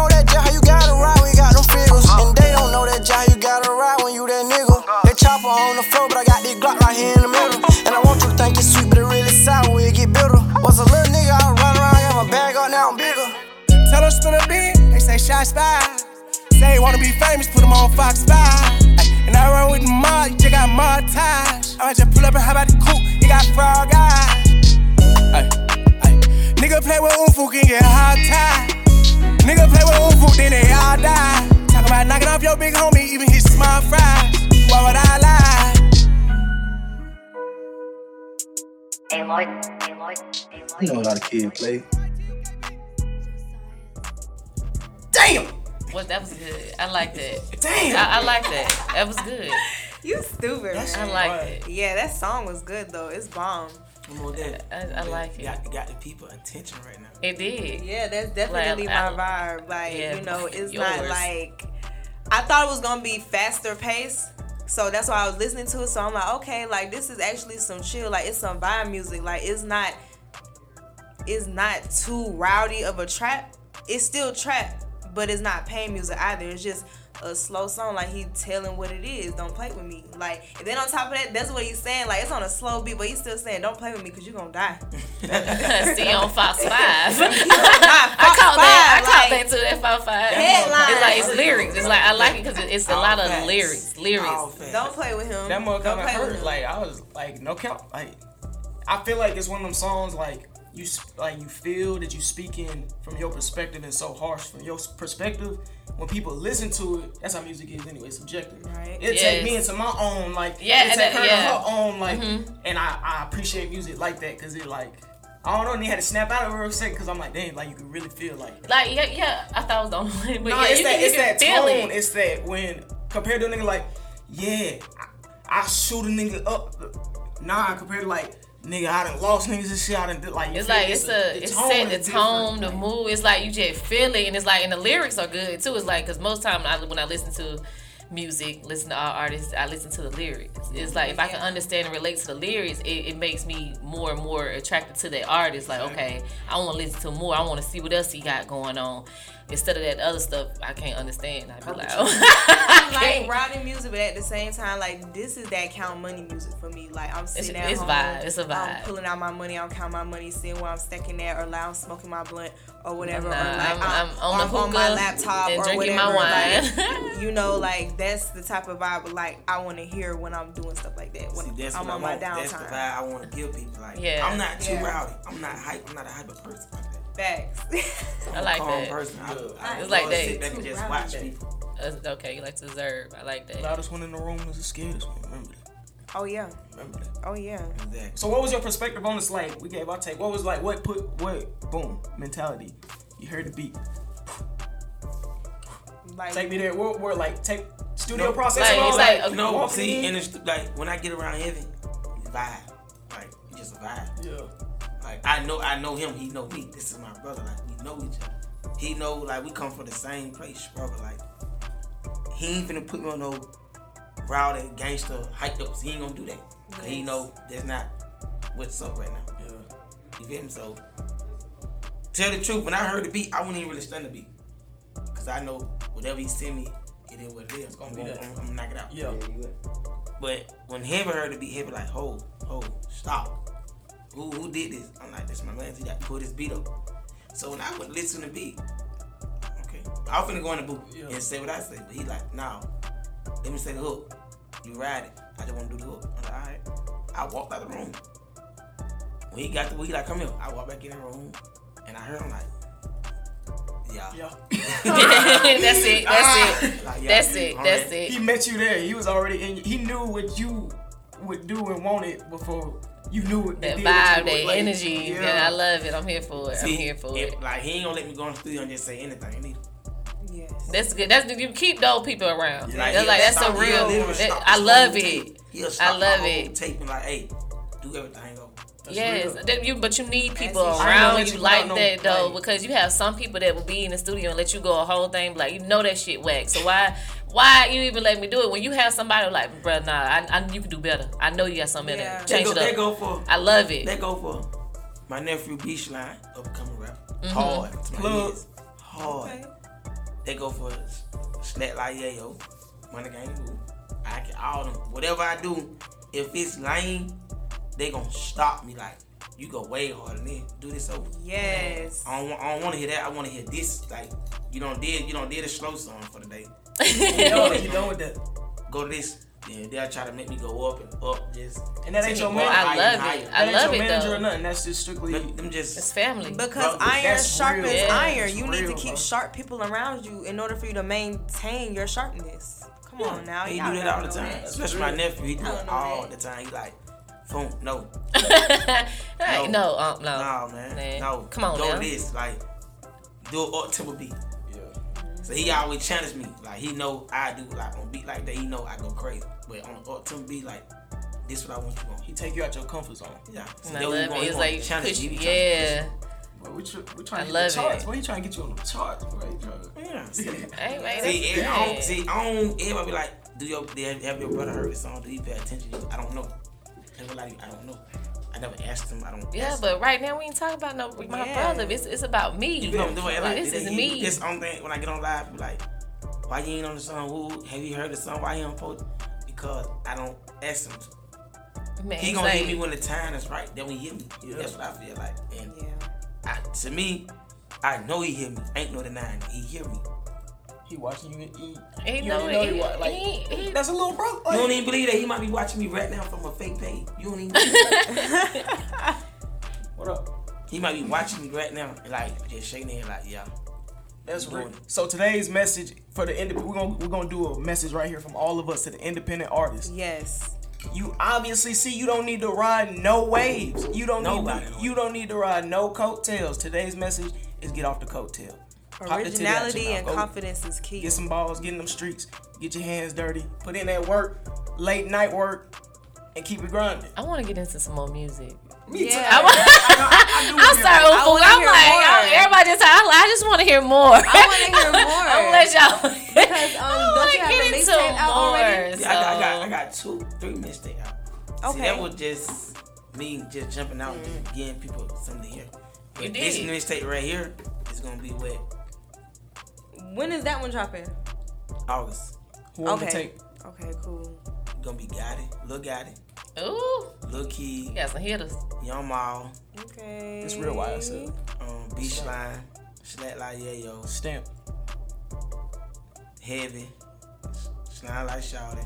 Was a little nigga, I run around, got my bag up, now I'm bigger. Tell them spin a beat, they say shots fired. Say wanna be famous, put them on Fox 5. Ay, And I run with the mud, you just got mud ties. I might just pull up and hop out the coupe, you got frog eyes. Ay, ay. Nigga play with Unfoonk can get hot tied. Nigga play with Unfoonk, then they all die. Talk about knocking off your big homie, even his small fries. Why would I lie? You know how lot of kids play. Damn. What that was good. I like that. Damn. I, I like that. That was good. You stupid. I man. like it. Yeah, that song was good though. It's bomb. Come on, that. I, I like it. Got, got the people attention right now. It did. Yeah, that's definitely Like, my vibe. Like, Yeah, you know, it's not like I thought it was gonna be faster pace. So that's why I was listening to it. So I'm like, okay, like this is actually some chill, like it's some vibe music. Like it's not it's not too rowdy of a trap. It's still trap, but it's not pain music either. It's just a slow song, like he telling what it is. Don't play with me. Like, and then on top of that, that's what he's saying. Like, it's on a slow beat, but he's still saying, "Don't play with me, cause you're gonna die." See on Fox Five. I I caught that. I Five, caught like- that too. That Fox Five. Headlines. It's like it's lyrics. It's like I like it because it's a All lot of facts. lyrics. Lyrics. Don't play with him. That Don't motherfucker play with hurt. Like I was like no count. Like I feel like it's one of them songs like you like you feel that you speaking from your perspective and so harsh from your perspective. When people listen to it, that's how music is anyway, subjective. Right. It take me into my own like Yeah, it and take her yeah. to her own like, Mhm. and I, I appreciate music like that because it like I don't know, and he had to snap out of it real second because I'm like, damn, like you can really feel like. Like yeah, yeah. I thought it was the only way, but no, yeah, it's you that can, you it's can that feel tone. it. It's that when compared to a nigga like, yeah, I, I shoot a nigga up. Nah, compared to like, nigga, I done lost niggas and shit. I done did like. you It's like it's a the it's tone set the tone, the mood. It's like you just feel it, and it's like and the lyrics are good too. It's like because most time I, when I listen to music, listen to all artists, I listen to the lyrics. It's like if I can understand and relate to the lyrics, it, it makes me more and more attracted to that artist. Like okay, I want to listen to more. I want to see what else he got going on. Instead of that other stuff, I can't understand. I be like, I like can't. rowdy music, but at the same time, like this is that count money music for me. Like I'm sitting at it's home, vibe. It's a I'm vibe. pulling out my money, I'm counting my money, seeing where I'm stacking at, or like I'm smoking my blunt or whatever, Nah, or like I'm- I'm, I'm on or the I'm on my laptop and or drinking whatever. my Like, you know, like that's the type of vibe like I want to hear when I'm doing stuff like that. When See, that's I'm what on I my want. That's the downtime. vibe I want to give people. Like, Yeah. I'm not too Yeah. rowdy. I'm not hype. I'm not a hyper person. Like. Facts. I'm I a like that. person. I, I It's like love to that. Sit back and just watch people. Uh, okay, you like to observe. I like that. Loudest one in the room is the scariest one. Remember that. Oh yeah. Remember that. Oh yeah. Exactly. So what was your perspective on this? Like we gave our take. What was like what put what boom mentality? You heard the beat. Like, Take me there. We're, we're like take studio No, process. Like, and all it's that. like, You know, see, in. in the like when I get around heaven, vibe. Like just a vibe. Yeah. Like I know, I know him. He know me. This is my brother. Like we know each other. He know like we come from the same place, brother. Like he ain't finna put me on no rowdy gangster hyped up. He ain't gonna do that. 'Cause he know that's not what's up right now. Yeah. You feel me? So tell the truth. When I heard the beat, I wouldn't even really stun the beat. Cause I know whatever he send me, it is what it is. I'm, gonna, that. I'm, I'm gonna knock it out. Yeah. But when Heaven heard the beat, Heaven was like, hold, hold, stop. Who who did this? I'm like, this my man. He got to put his beat up. So when I would listen to the beat, okay, I was finna go in the booth and say what I say. But he like, nah, let me say the hook. You ride it. I just want to do the hook. I'm like, all right. I walked out the room. When he got the he like, come here. I walked back in the room and I heard him like, yeah. Yeah. that's it. That's ah. it. Like, yeah, That's it. I'm That's ready. it. He met you there. He was already in. He knew what you would do and wanted before you knew it. That did what vibe, you that like, energy. yeah. Yeah. I love it. I'm here for it. I'm here for if- it. Like he ain't gonna let me go in the studio and just say anything either. Yes. That's good. That's you keep those people around. Like, that's he'll like that's stop- a real. that- I love it. tape. He'll stop I love it. Tape and like, hey, do everything go. yes, that you but you need people That's- I ain't gonna around let you you like know, that though, like- because you have some people that will be in the studio and let you go a whole thing, like you know that shit whack. So why why you even let me do it when you have somebody like, bruh, nah, I, I you can do better. I know you got something Yeah. better. They Change go, it up. they go for. I love it. They go for my nephew Beachline, upcoming rapper. Mhm. Hard. to my Plug. ears. Hard. They go for Snap Like Yayo, Money Gang Boo. I can all them. Whatever I do, if it's lame, they gonna stop me like, you go way harder than. Do this over. Yes. I don't, want, I don't want to hear that. I want to hear this. Like you don't did you don't did a slow song for the day. You done, you done with that. Go to this. Then they'll try to make me go up and up, just And that ain't your me man- I love higher. it. That I ain't love your it, manager though. or nothing. That's just strictly them just it's family. Because Bro, iron that's sharpens real. iron. That's You need to keep bro. sharp people around you in order for you to maintain your sharpness. Come on now. He do that all the time. that. Especially my nephew. He do it all that. the time. He like, phone, no. Hey, no, um, no. No, man. Man. No. Come on Go now. this. Like, do an up tempo beat. So he always challenge me. Like, he know I do, like, on beat like that, he know I go crazy. But on an up tempo beat, like, this what I want you on. He take you out your comfort zone. Yeah. And I That what he love it. He It's like to challenge push- you. He trying to yeah. push Bro, we, tr- we trying I to love get the charts. it. Why you trying to get you on the charts, bro? You trying to- Yeah. See, Hey, man, see, every- I don't, see, I don't, everybody be like, do your, have have your brother heard the song? Do he pay attention? I don't know. Never like, I don't know. I never asked him. I don't. Yeah, ask but right now we ain't talking about no my Yeah. brother. It's it's about me. You know, do it, Like, this is me. This only thing when I get on live, be like, why you ain't on the song? Who have you heard the song? Why you on post? Because I don't ask him. To. Man, he gonna like- hit me when the time is right. Then we hit me. That's what I feel like. And I, to me, I know he hear me. Ain't no denying. He hear me. He watching you eat. He you know already know it. he, wa- like, He- he- that's a little bro. You don't even believe that he might be watching me right now from a fake page. You don't even. believe that. what up? He might be watching me right now, like just shaking his head, like, yeah. That's doing real. So today's message for the independent, we're gonna we're gonna do a message right here from all of us to the independent artists. Yes. You obviously see you don't need to ride no waves. You don't Nobody. need to, you don't need to ride no coattails. Today's message is get off the coattail. Pop the titty out your Originality and Go confidence is key. Get some balls, get in them streets, get your hands dirty, put in that work, late night work, and keep it grinding. I want to get into some more music. Me too. I wa- I'm sorry, Unfoonk. I'm like, more. Everybody just, I, I just want to hear more. I want to hear more. I'm gonna let y'all. Because um, don't wanna you have get into mixtape out already? more. Yeah, I, got, I, got, I got two, three mixtape out. See, Okay. that was just me just jumping out and getting people something to hear. But You this did. mixtape right here is gonna be what When is that one dropping? August. Who on the Okay. tape? Okay, cool. Gonna be Gotti, Lil Gotti, Ooh, Lil Key, you got some hitters. Young Mal, Okay. It's real wild stuff. um, Beach Line, Slack Like Yayo, Stamp. Heavy, Slime Like Shawty.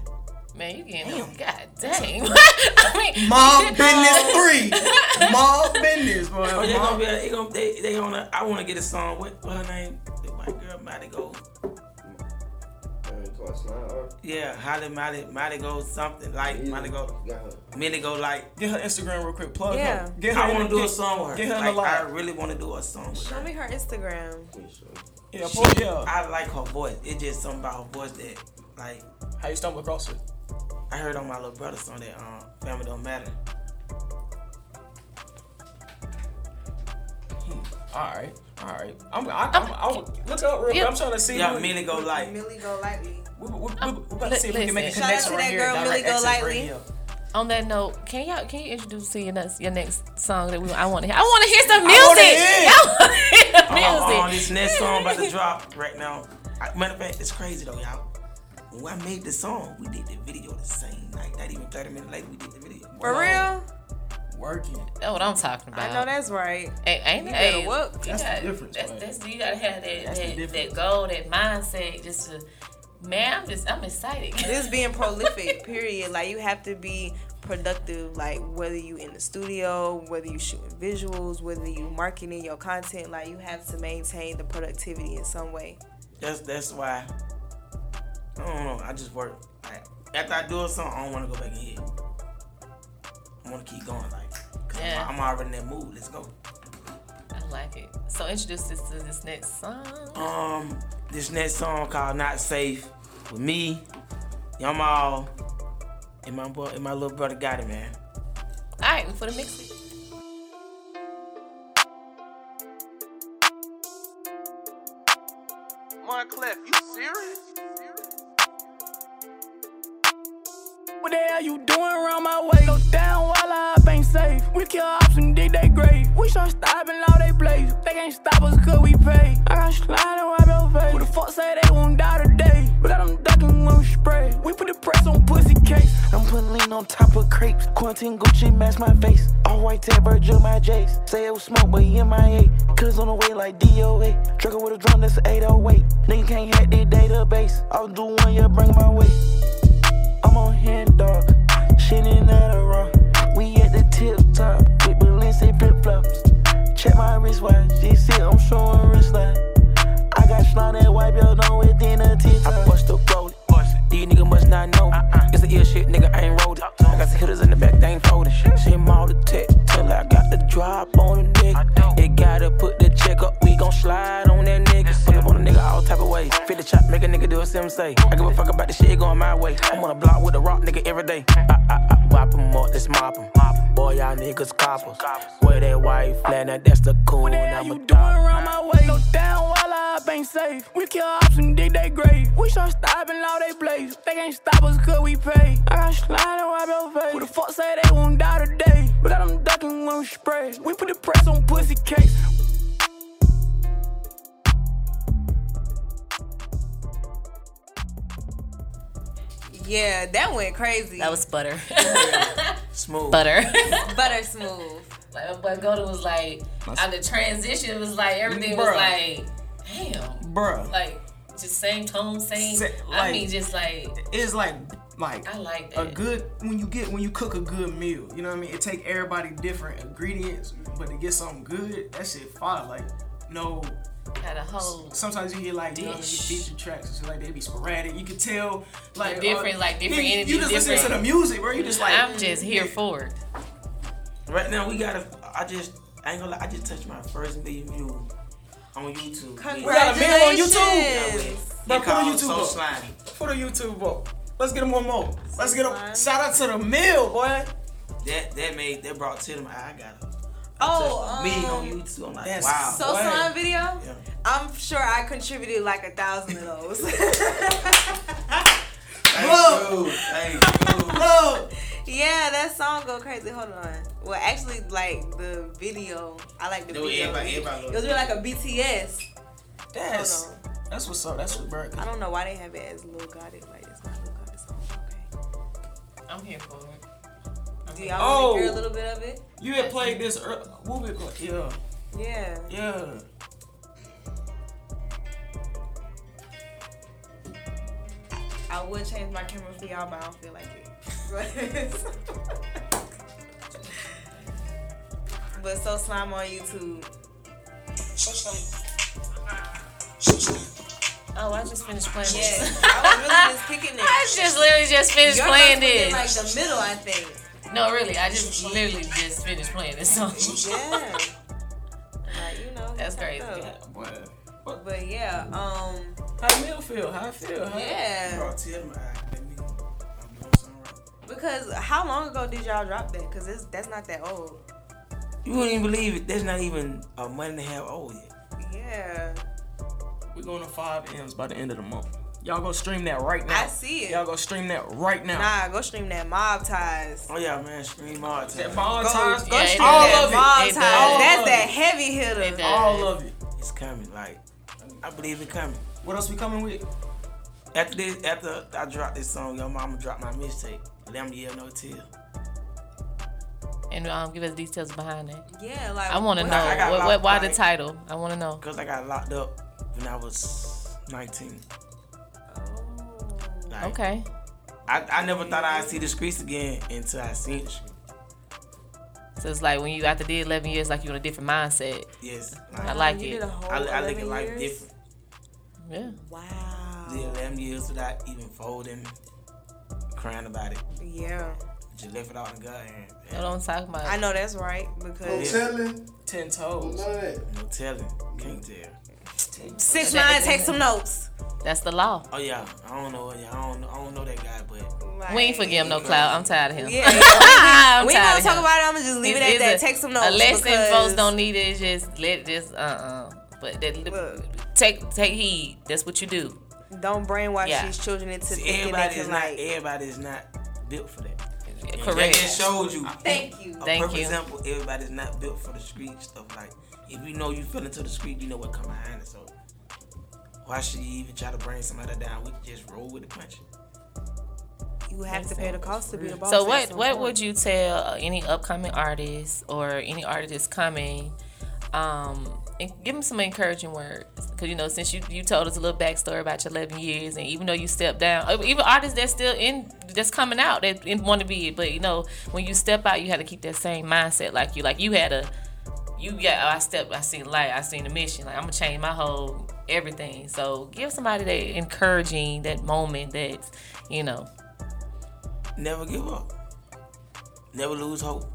Man, you getting them. God dang. I mean, Mob business free. Mob business, boy. Oh, they Mob- gonna be, they gonna, they, they gonna, I wanna get a song, what, what her name? The white girl, Mighty Go. Yeah, Holly Mighty, Mighty Go something, like, Mighty Go, Millie Go like. Get her Instagram real quick. Plug Yeah. her. Get her. I want to do a song with her. Get her in like, the I really want to do a song with her. Show her. me her Instagram. Yeah, She- pull, yeah. I like her voice. It's just something about her voice that, like, How you stumble across it? I heard on my little brother's song that um, Family Don't Matter. All right, all right. I'm, I, I'm, I, look up real quick. I'm trying to see. Yeah, who- Millie Go Like. Millie Go Lightly. We, we, we, we um, about to see if we can make a Listen. connection Shout out to right that here. girl, Direct Millie Go Access Lightly. Radio. On that note, can y'all can you introduce to your next your next song that we I want to hear? I want to hear some I wanna music. hear. Y'all want to hear the Oh, oh, this next song about to drop right now. I, matter of fact, it's crazy though, y'all. When I made the song, we did the video the same night. Not even 30 minutes later, we did the video. For real? Working. That's what I'm talking about. I know that's right. Hey, ain't You it? better Hey, work. you That's the got- difference, That's, right? that's you gotta have that that, that goal, that mindset, just to. Man, I'm just I'm excited. Just being prolific, period. Like you have to be productive, like whether you in the studio, whether you shooting visuals, whether you marketing your content, like you have to maintain the productivity in some way. That's that's why. I don't know. I just work. Like, after I do a song, I don't want to go back in hit. I want to keep going. Like, cause Yeah. I'm, already in that mood. Let's go. I like it. So introduce us to this next song. Um, this next song called "Not Safe" with me, all, and my boy, and my little brother got it, man. All right, we for the mix kill ops and dig they grave. We start stopping all they plays. They can't stop us cause we pay. I got slide and wipe your face. Who the fuck say they won't die today? But let them ducking when we spray. We put the press on pussy case. I'm putting lean on top of crepes. Quentin Gucci match my face. All white tab Virgil my J's. Say it was smoke, but he MIA. Cause on the way like DOA. Trucker with a drum that's an 808. Nigga can't hack the database. I'll do one, yeah, bring my way. I'm on hand dog. Shit in the wrong. Top with Balenci flip flops. Check my wristwatch. Shit I'm showing wrist line. I got slime that wipe your nose within a tip I bust roll it. These niggas must not know. Uh-uh. It's the ill shit, nigga. I ain't rolled it. I got some hitters in the back, they ain't folding. See them all the tech till I got the drop on the nigga. It gotta put the check up. We gon' slide on that nigga. Type. Fit the chop, make a nigga do a sim say. I give a fuck about the shit going my way. I'm on a block with a rock nigga every day. I, I, I whop 'em up, let's mop 'em. Boy, y'all niggas coppers. Where that white flat, now that's the cool. I'm a Doing around my way. No down while I ain't safe. We kill ops and dig they grave. We start stopping all they blaze. They can't stop us cause we pay. I got slide and wipe your face. Who the fuck say they won't die today? We got them ducking when we spray. We put the press on pussy case. Yeah, that went crazy. That was butter. Smooth. butter. butter smooth. Like, but Golden was like, on the transition was like everything was like, damn, Bruh. like just same tone, same. Sa- I mean, just like It's like like I like a good when you get when you cook a good meal. You know what I mean? It take everybody different ingredients, but to get something good, that shit fire. Like no. Got a whole. Sometimes you hear like you know, what I mean, feature tracks, it's like they be sporadic. You can tell like uh, different- like, different you, energy, You just listen to the music, bro. You just like I'm just here for it. Right now we gotta. I just. I ain't gonna lie. I just touched my first million views on YouTube. We got a meal on YouTube. Congratulations. Bro, put on YouTube So up. Slimy. Put on YouTube up. Let's get him one more. Let's get him. Shout out to the mill, boy. That that made that brought to them. I got it. Oh, me on um, YouTube. I'm like, that's wow. So slime video? I'm sure I contributed like a thousand of those. Look, hey, look. Yeah, that song go crazy. Hold on. Well, actually, like the video, I like the No, video. everybody- everybody it was really like a BTS. That's Hold that's what's up. That's what bro. I don't know why they have it as Lil Gotti. Like it's not Lil Gotti song. Okay. I'm here for it. Do y'all Oh. want to hear a little bit of it? You had played this early. What we play? Yeah. Yeah. Yeah. I would change my camera for y'all, but I don't feel like it. but so slime on YouTube. Oh, I just finished playing Yeah, this. I was really just picking it. I just literally just finished Your playing this. was in, this. like the middle, I think. No, really, I just literally just finished playing this song. Yeah. Like you know. That's crazy. up. Boy. But yeah, um, How the meal feel? How it feel? How yeah. Brought to them. I let me. Because how long ago did y'all drop that? Because it's that's not that old. You wouldn't even believe it. That's not even a month and a half old yet. Yeah. We're going to five M's by the end of the month. Y'all go stream that right now. I see it. Y'all go stream that right now. Nah, go stream that Mob Ties. Oh yeah, man. Stream all the time. That Mob Go, Ties? go Yeah, stream all that of it. Mob It Ties. does. That's All that it. heavy hitter. All of it. It's coming. Like I believe it coming. What else we coming with? After this, after I drop this song, your mama dropped my mixtape. Them yeah no tear. And um, give us details behind that. Yeah, like I want to know I- I what, what, locked- why the title. I want to know. Cause I got locked up when I was 19. Like, Okay. I, I never thought I'd see the streets again until I seen the streets. So it's like when you after did 11 years, like you're in a different mindset. Yes. I like it. did a whole I, I look at 11 life years? different. Yeah. Wow. Did 11 years without even folding, crying about it. Yeah. Just left it all in God hand. No, don't talk about I know that's right because No telling. Ten toes. No telling. Can't tell. six nine take some notes. That's the law. Oh yeah, I don't know. Yeah, I don't. I don't know that guy, but We ain't forgive him no cloud. I'm tired of him. Yeah, I'm we ain't tired gonna talk him. about it. I'm gonna just leave it at that. a- Take some notes. A lesson because- folks don't need it. Just let just uh uh But that, take take heed. That's what you do. Don't brainwash Yeah. these children into See, thinking they everybody can is not. like. Everybody is not built for that. And Correct. That just showed you. Thank you. A Thank perfect you. example. Everybody's not built for the street stuff. Like if you know you fell into the street, you know what come behind it. So why should you even try to bring somebody down? We can just roll with the punch. You have to pay the cost to be the boss. So what what point. would you tell uh, any upcoming artists or any artist that's coming? Um, and give them some encouraging words. Cause you know, since you you told us a little backstory about your 11 years, and even though you stepped down, uh, even artists that's still in, that's coming out, that want to be it, but you know, when you step out, you had to keep that same mindset. Like you, like you had a, you got. Oh, I stepped. I seen the light. I seen the mission. Like I'm gonna change my whole everything. So give somebody that encouraging that moment that, you know. Never give up. Never lose hope.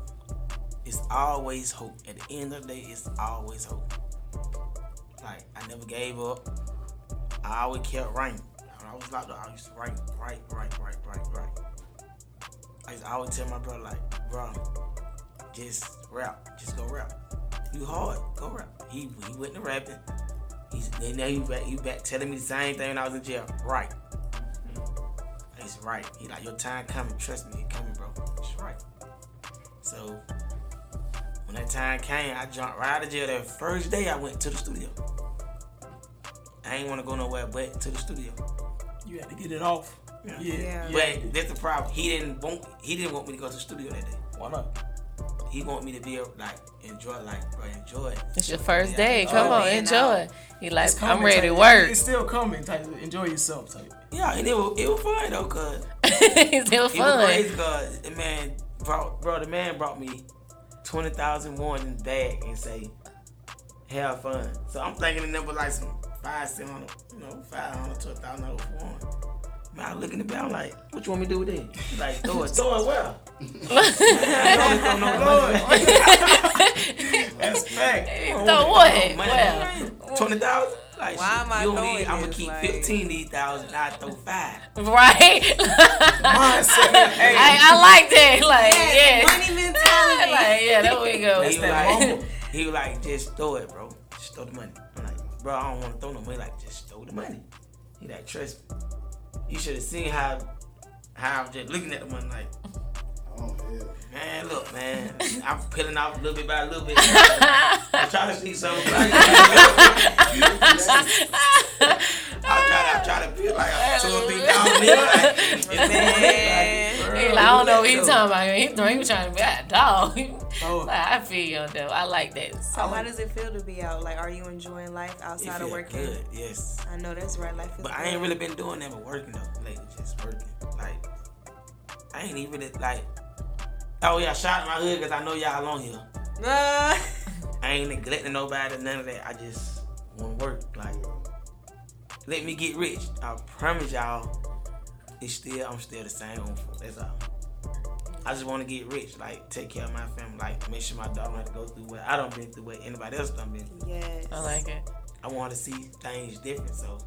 It's always hope. At the end of the day, it's always hope. Like I never gave up. I always kept writing. When I was locked up, I used to write, write, write, write, write, write. I used to always tell my brother, like, bro, just rap, just go rap. You hard, go rap. He he went to rapping. He's then now he back he back telling me the same thing when I was in jail. Right. He's right. He like your time coming. Trust me, it coming, bro. It's right. So when that time came, I jumped right out of jail. That first day, I went to the studio. I ain't want to go nowhere but to the studio. You had to get it off. Yeah. Yeah. But that's the problem. He didn't want. He didn't want me to go to the studio that day. Why not? He want me to be able, like enjoy, like bro, enjoy it. It's your first Yeah. day. Come Oh, on, enjoy. He like, It's I'm coming ready to work. It's still coming. Type. Enjoy yourself. Type. Yeah, and it was it was fun though, cause it's still it was crazy, cause the man brought, bro, the man brought me twenty thousand one in the bag and say, have fun. So I'm thinking the number like some five, seven you know, five hundred to a thousand for one. Man, I look in the bag, I'm like, what you want me to do with it? He's like, throw it, throw it well. That's fact. Throw what? Well. Twenty thousand. Like, Why am I you throwing need, I'm gonna keep Like- fifteen of these thousand. I throw five. Right? Hey. I, I like that. Like, Yes, yeah. money mentality. like, yeah, there we go. He was, like, he was like, just throw it, bro. Just throw the money. I'm like, bro, I don't want to throw no money. Like, just throw the money. He like, trust me. You should have seen how how I'm just looking at the one like, Oh, yeah. man, look, man. I'm peeling off a little bit by a little bit. I'm trying to see something. Like, I try to, I try to feel like I'm two or three thousand in. Like, it's Man. He like, I don't know what he's talking about. He, he was trying to be a dog. Like, I feel you on. I like that. So how does it feel to be out? Like, are you enjoying life outside of working? good, yes. I know that's right. Life is But I ain't really been doing that but working though lately, just working. Like I ain't even like oh yeah, shout out my hood because I know y'all on here. Uh, I ain't neglecting nobody, none of that. I just want to work. Like let me get rich. I promise y'all, it's still I'm still the same. on. That's all. I just want to get rich, like take care of my family, like make sure my daughter don't have to go through what I don't been through, what anybody else done been through. yes. I like it. I want to see things different, so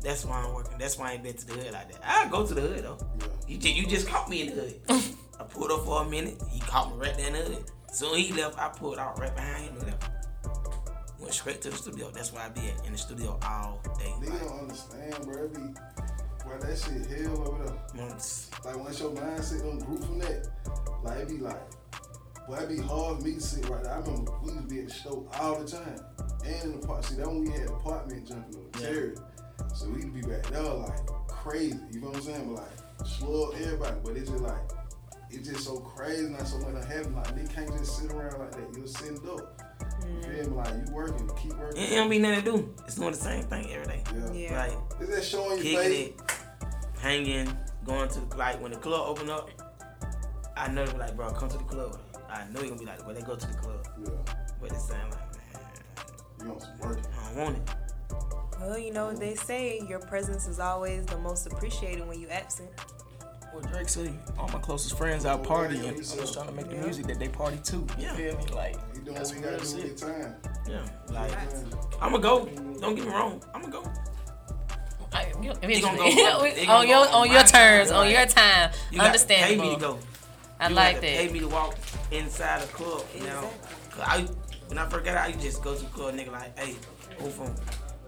that's why I'm working. That's why I ain't been to the hood like that. I go to the hood though. You just, you just caught me in the hood. I pulled up for a minute. He caught me right there in the hood. Soon he left, I pulled out right behind him and left. Went straight to the studio. That's why I be at, in the studio all day. Nigga don't understand, bro. It be, bro, that shit hell over there. Months. Like, once your mindset don't group from that, like, it be like, boy, it be hard for me to sit right there. I remember we used to be at the store all the time. And in the park, see, that when we had apartment jumping on Yeah. cherry. So we used to be back there like crazy, you know what I'm saying? But like, slow everybody, but it's just like, it's just so crazy, not so much happening. Like, they can't just sit around like that. You're sitting up. You feel me? Like, you working, keep working. It, it don't be nothing to do. It's doing the same thing every day. Yeah. Like Is that showing your kicking face? it, hanging, going to the, like when the club open up. I know they be like, bro, come to the club. I know you're gonna be like, well, they go to the club. Yeah. But it's saying like, man, you want some work? I don't want it. Well, you know what they say. Your presence is always the most appreciated when you absent. What Drake say? All my closest friends out partying. I'm just trying to make the music that they party too. You feel me? Like You doing that's what we gotta real do shit. with time. Yeah, like I'm gonna go. Don't get me wrong. I'm gonna go. I, you, They gonna go. eventually. They gonna on your on on your terms, on your time. You got to pay me to go. I You like got to that. Pay me to walk inside a club. You know, 'Cause I when I first got out, I just go to the club, nigga. Like, hey, who from?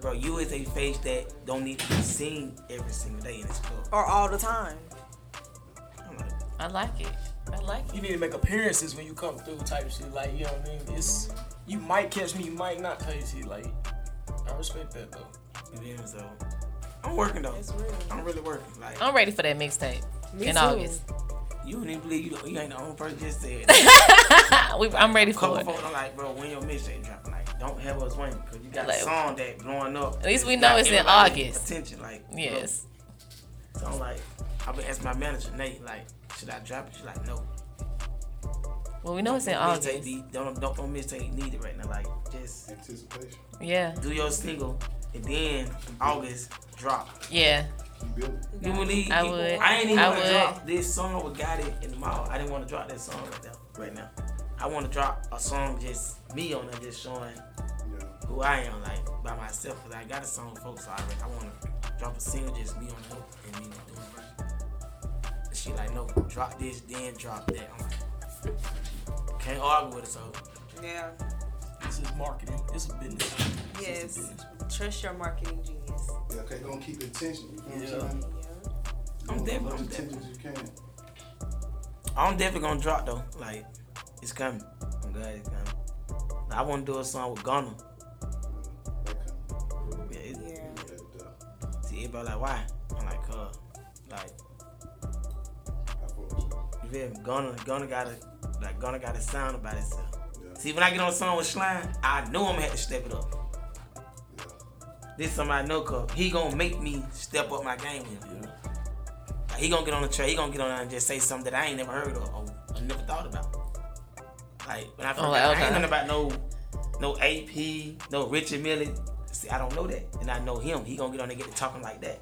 Bro, you is a face that don't need to be seen every single day in this club. Or all the time. I like it. I like it. You need to make appearances when you come through, type shit. Like you know what I mean? It's you might catch me, you might not type shit. Like I respect that though. You feel me? So I'm working though. I'm really working. Like I'm ready for that mixtape in too. August. You wouldn't even believe you, you ain't the only person just said. We- I'm ready for Couple it. folks are like, bro, when your mixtape dropping? Like, don't have us waiting because you got Like- a song that blowing up. At least we know it's in everybody August. Attention, like Yes. look. So I'm like, I've been asking my manager Nate, like, should I drop it? She's like, no. Well, we know it's in Don't August. mistake the- Don't don't don't mistake need it right now. Like just anticipation. Yeah. Do your single and then August drop. Yeah. You believe? I would. I ain't even I want to would. drop this song with Got It in the mall. I didn't want to drop that song right now. Right now, I want to drop a song just me on it, just showing who I am, like by myself. Cause I got a song with folks already. I want to drop a single just me on the hook and me doing it right. And she like, no, drop this, then drop that. I'm like, can't argue with it, so. Yeah. This is marketing. This is business. Yes. Trust your marketing genius. Yeah, okay, gonna keep the attention. You know Yeah. what I'm saying? I'm You definitely, I'm definitely, attention as. I'm definitely gonna drop though. Like, it's coming. I'm glad it's coming. I want to do a song with Gunna. Yeah. It, See, everybody like, why? I'm like, cuz, like, you feel me? Gunna, Gunna got a, like, Gunna got a sound about itself. See, when I get on a song with Slime, I know I'm gonna have to step it up. This somebody I know, cuz he gonna make me step up my game with him. Like, he gonna get on the track, he gonna get on there and just say something that I ain't never heard of or, or never thought about. Like, when I oh, first Oh, got- I ain't nothing about no, no AP, no Richard Mille. See, I don't know that. And I know him. He gonna get on there and get to talking like that.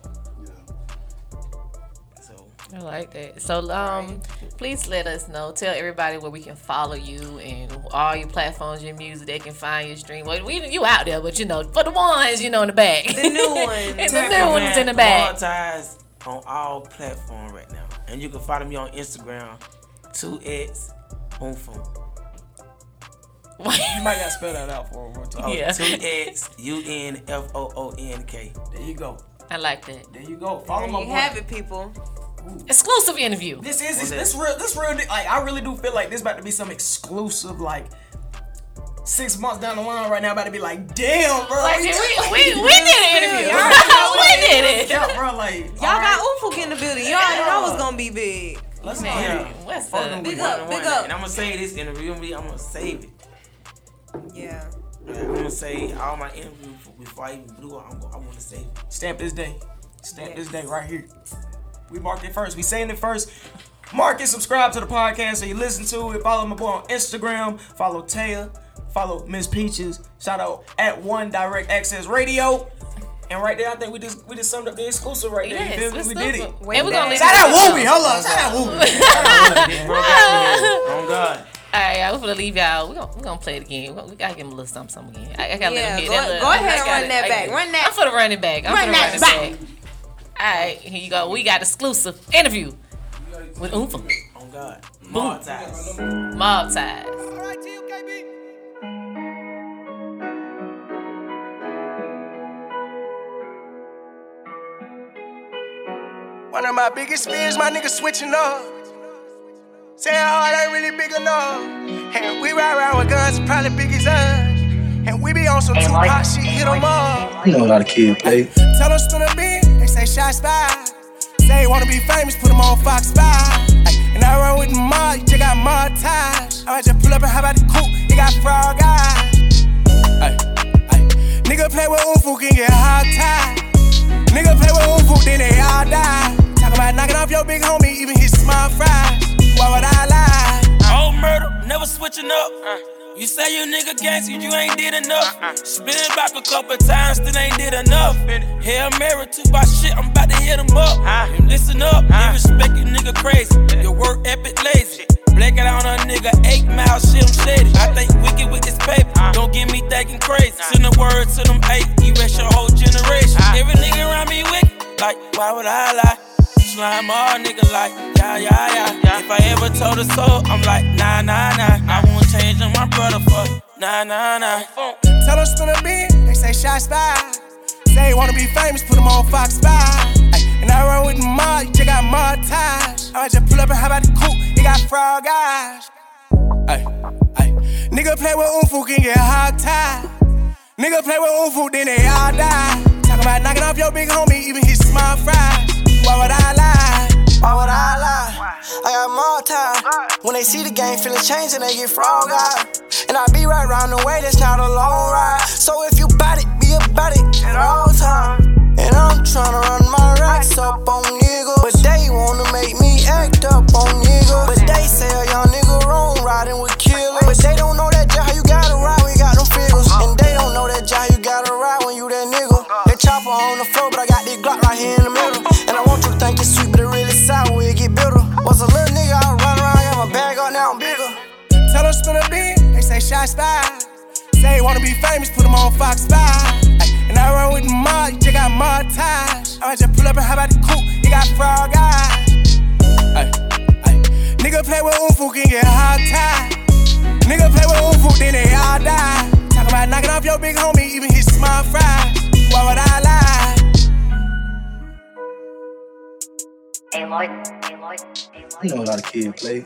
So, I like that. So, um, please let us know. Tell everybody where we can follow you and all your platforms, your music. They can find your stream. Well, we you out there, but you know, for the ones you know in the back, The new ones. and the new ones in the back. Monetize on all platforms right now. And you can follow me on Instagram, 2x Unfoonk. You might gotta spell that out for one more time. Oh, 2x U N F O O N K. There you go. I like that. There you go. Follow There my you boy. have it, people. Exclusive interview. This is this, this real. This real. Like I really do feel like this about to be some exclusive. Like six months down the line, right now, about to be like, damn, bro. Like, we, we- we- we did an interview. Y'all already know We what it did it. Yeah, bro. Like Y'all got Unfoonk in the building. Y'all already know it's gonna be big. Let's Yeah. What's Fuck up? them Big with up, one big up. And I'm gonna say this interview, I'm gonna save it. Yeah. I'm gonna say all my interviews before I even blew it. I'm gonna, I want to save it. Stamp this day. Stamp this day right here. We marked it first. We saying it first. Mark and subscribe to the podcast so you listen to it. Follow my boy on Instagram. Follow Taya. Follow Miss Peaches. Shout out at One Direct Access Radio. And right there, I think we just we just summed up the exclusive right there. Yes, you feel me? it's We did it. super. And we're gonna leave Shout out at Wooby. Hold on. Shout out Wooby. Bro, got me here. Oh God. All right, I'm gonna leave y'all. We're gonna, we gonna play it again. We, gotta give him a little something, something again. I, I gotta Yeah, let him hit go- that. little- go ahead and run that back. Run that- I'm for the running back. I'm Run for the that running back. back. All right, here you go. We got exclusive interview with Oompa. Oh God. Mob ties. Mob ties. One of my biggest fears, my niggas switching up. Saying how it ain't really big enough. And we ride around with guns, probably big as us. And we be on some Tupac shit, hit 'em up. You know a lot of kids play. Tell them to a bean, they say shots fired. Say wanna be famous, put 'em on Fox 5. Ay, and I run with the mob, you just got mob ties. I might just pull up and hop out the coupe, it got frog eyes. Ay, ay. Nigga play with Unfoonk, can get hog tied. Nigga play with Unfoonk, then they all die. Talk about knocking off your big homie, even his small fries. Why would I lie? Old murder, never switching up. Uh. You say you nigga gangster, you ain't did enough. Spin it back a couple times, still ain't did enough. Hail Mary, took my shit, I'm about to hit him up. You listen up, you respect you nigga crazy. Your work epic lazy. Black it on a nigga, eight miles, shit, I'm shady. I think wicked with this paper, don't get me thinking crazy. Send a word to them eight, erase your whole generation. Every nigga around me wicked, like, why would I lie? Slime all nigga like, yeah, yeah, yeah. If I ever told a soul, I'm like, nah, nah, nah. I on my brother for, nah, nah, nah. Tell them spin a bean, they say shots fired. Say wanna be famous, put 'em on Fox 5. And I run with mob, you got ties. I just pull up and hop out the coupe, it got frog eyes. Ay, ay. Nigga play with Unfoonk, can get hog tied. Nigga play with Unfoonk, then they all die. Talk about knocking off your big homie, even his small fries. Why would I lie? Why would I lie? I got more time. When they see the game feeling change and they get frog eyed. And I be right round the way, that's not a long ride. So if you bout it, be about it at all times. And I'm tryna run my racks up on niggas. But they wanna make me act up on niggas. But they say a young nigga wrong riding with killers. But they don't know say shot spy. Say wanna be famous, put them on Fox 5. And I run with the mod, you just got ties. I just pull up and how about the coupe, you got frog eyes. Ay, ay. Nigga play with Unfoonk, can get hard tied. Nigga play with Unfoonk, then they all die. Talk about knocking off your big homie, even his small fries. Why would I lie? You know lot of kids play.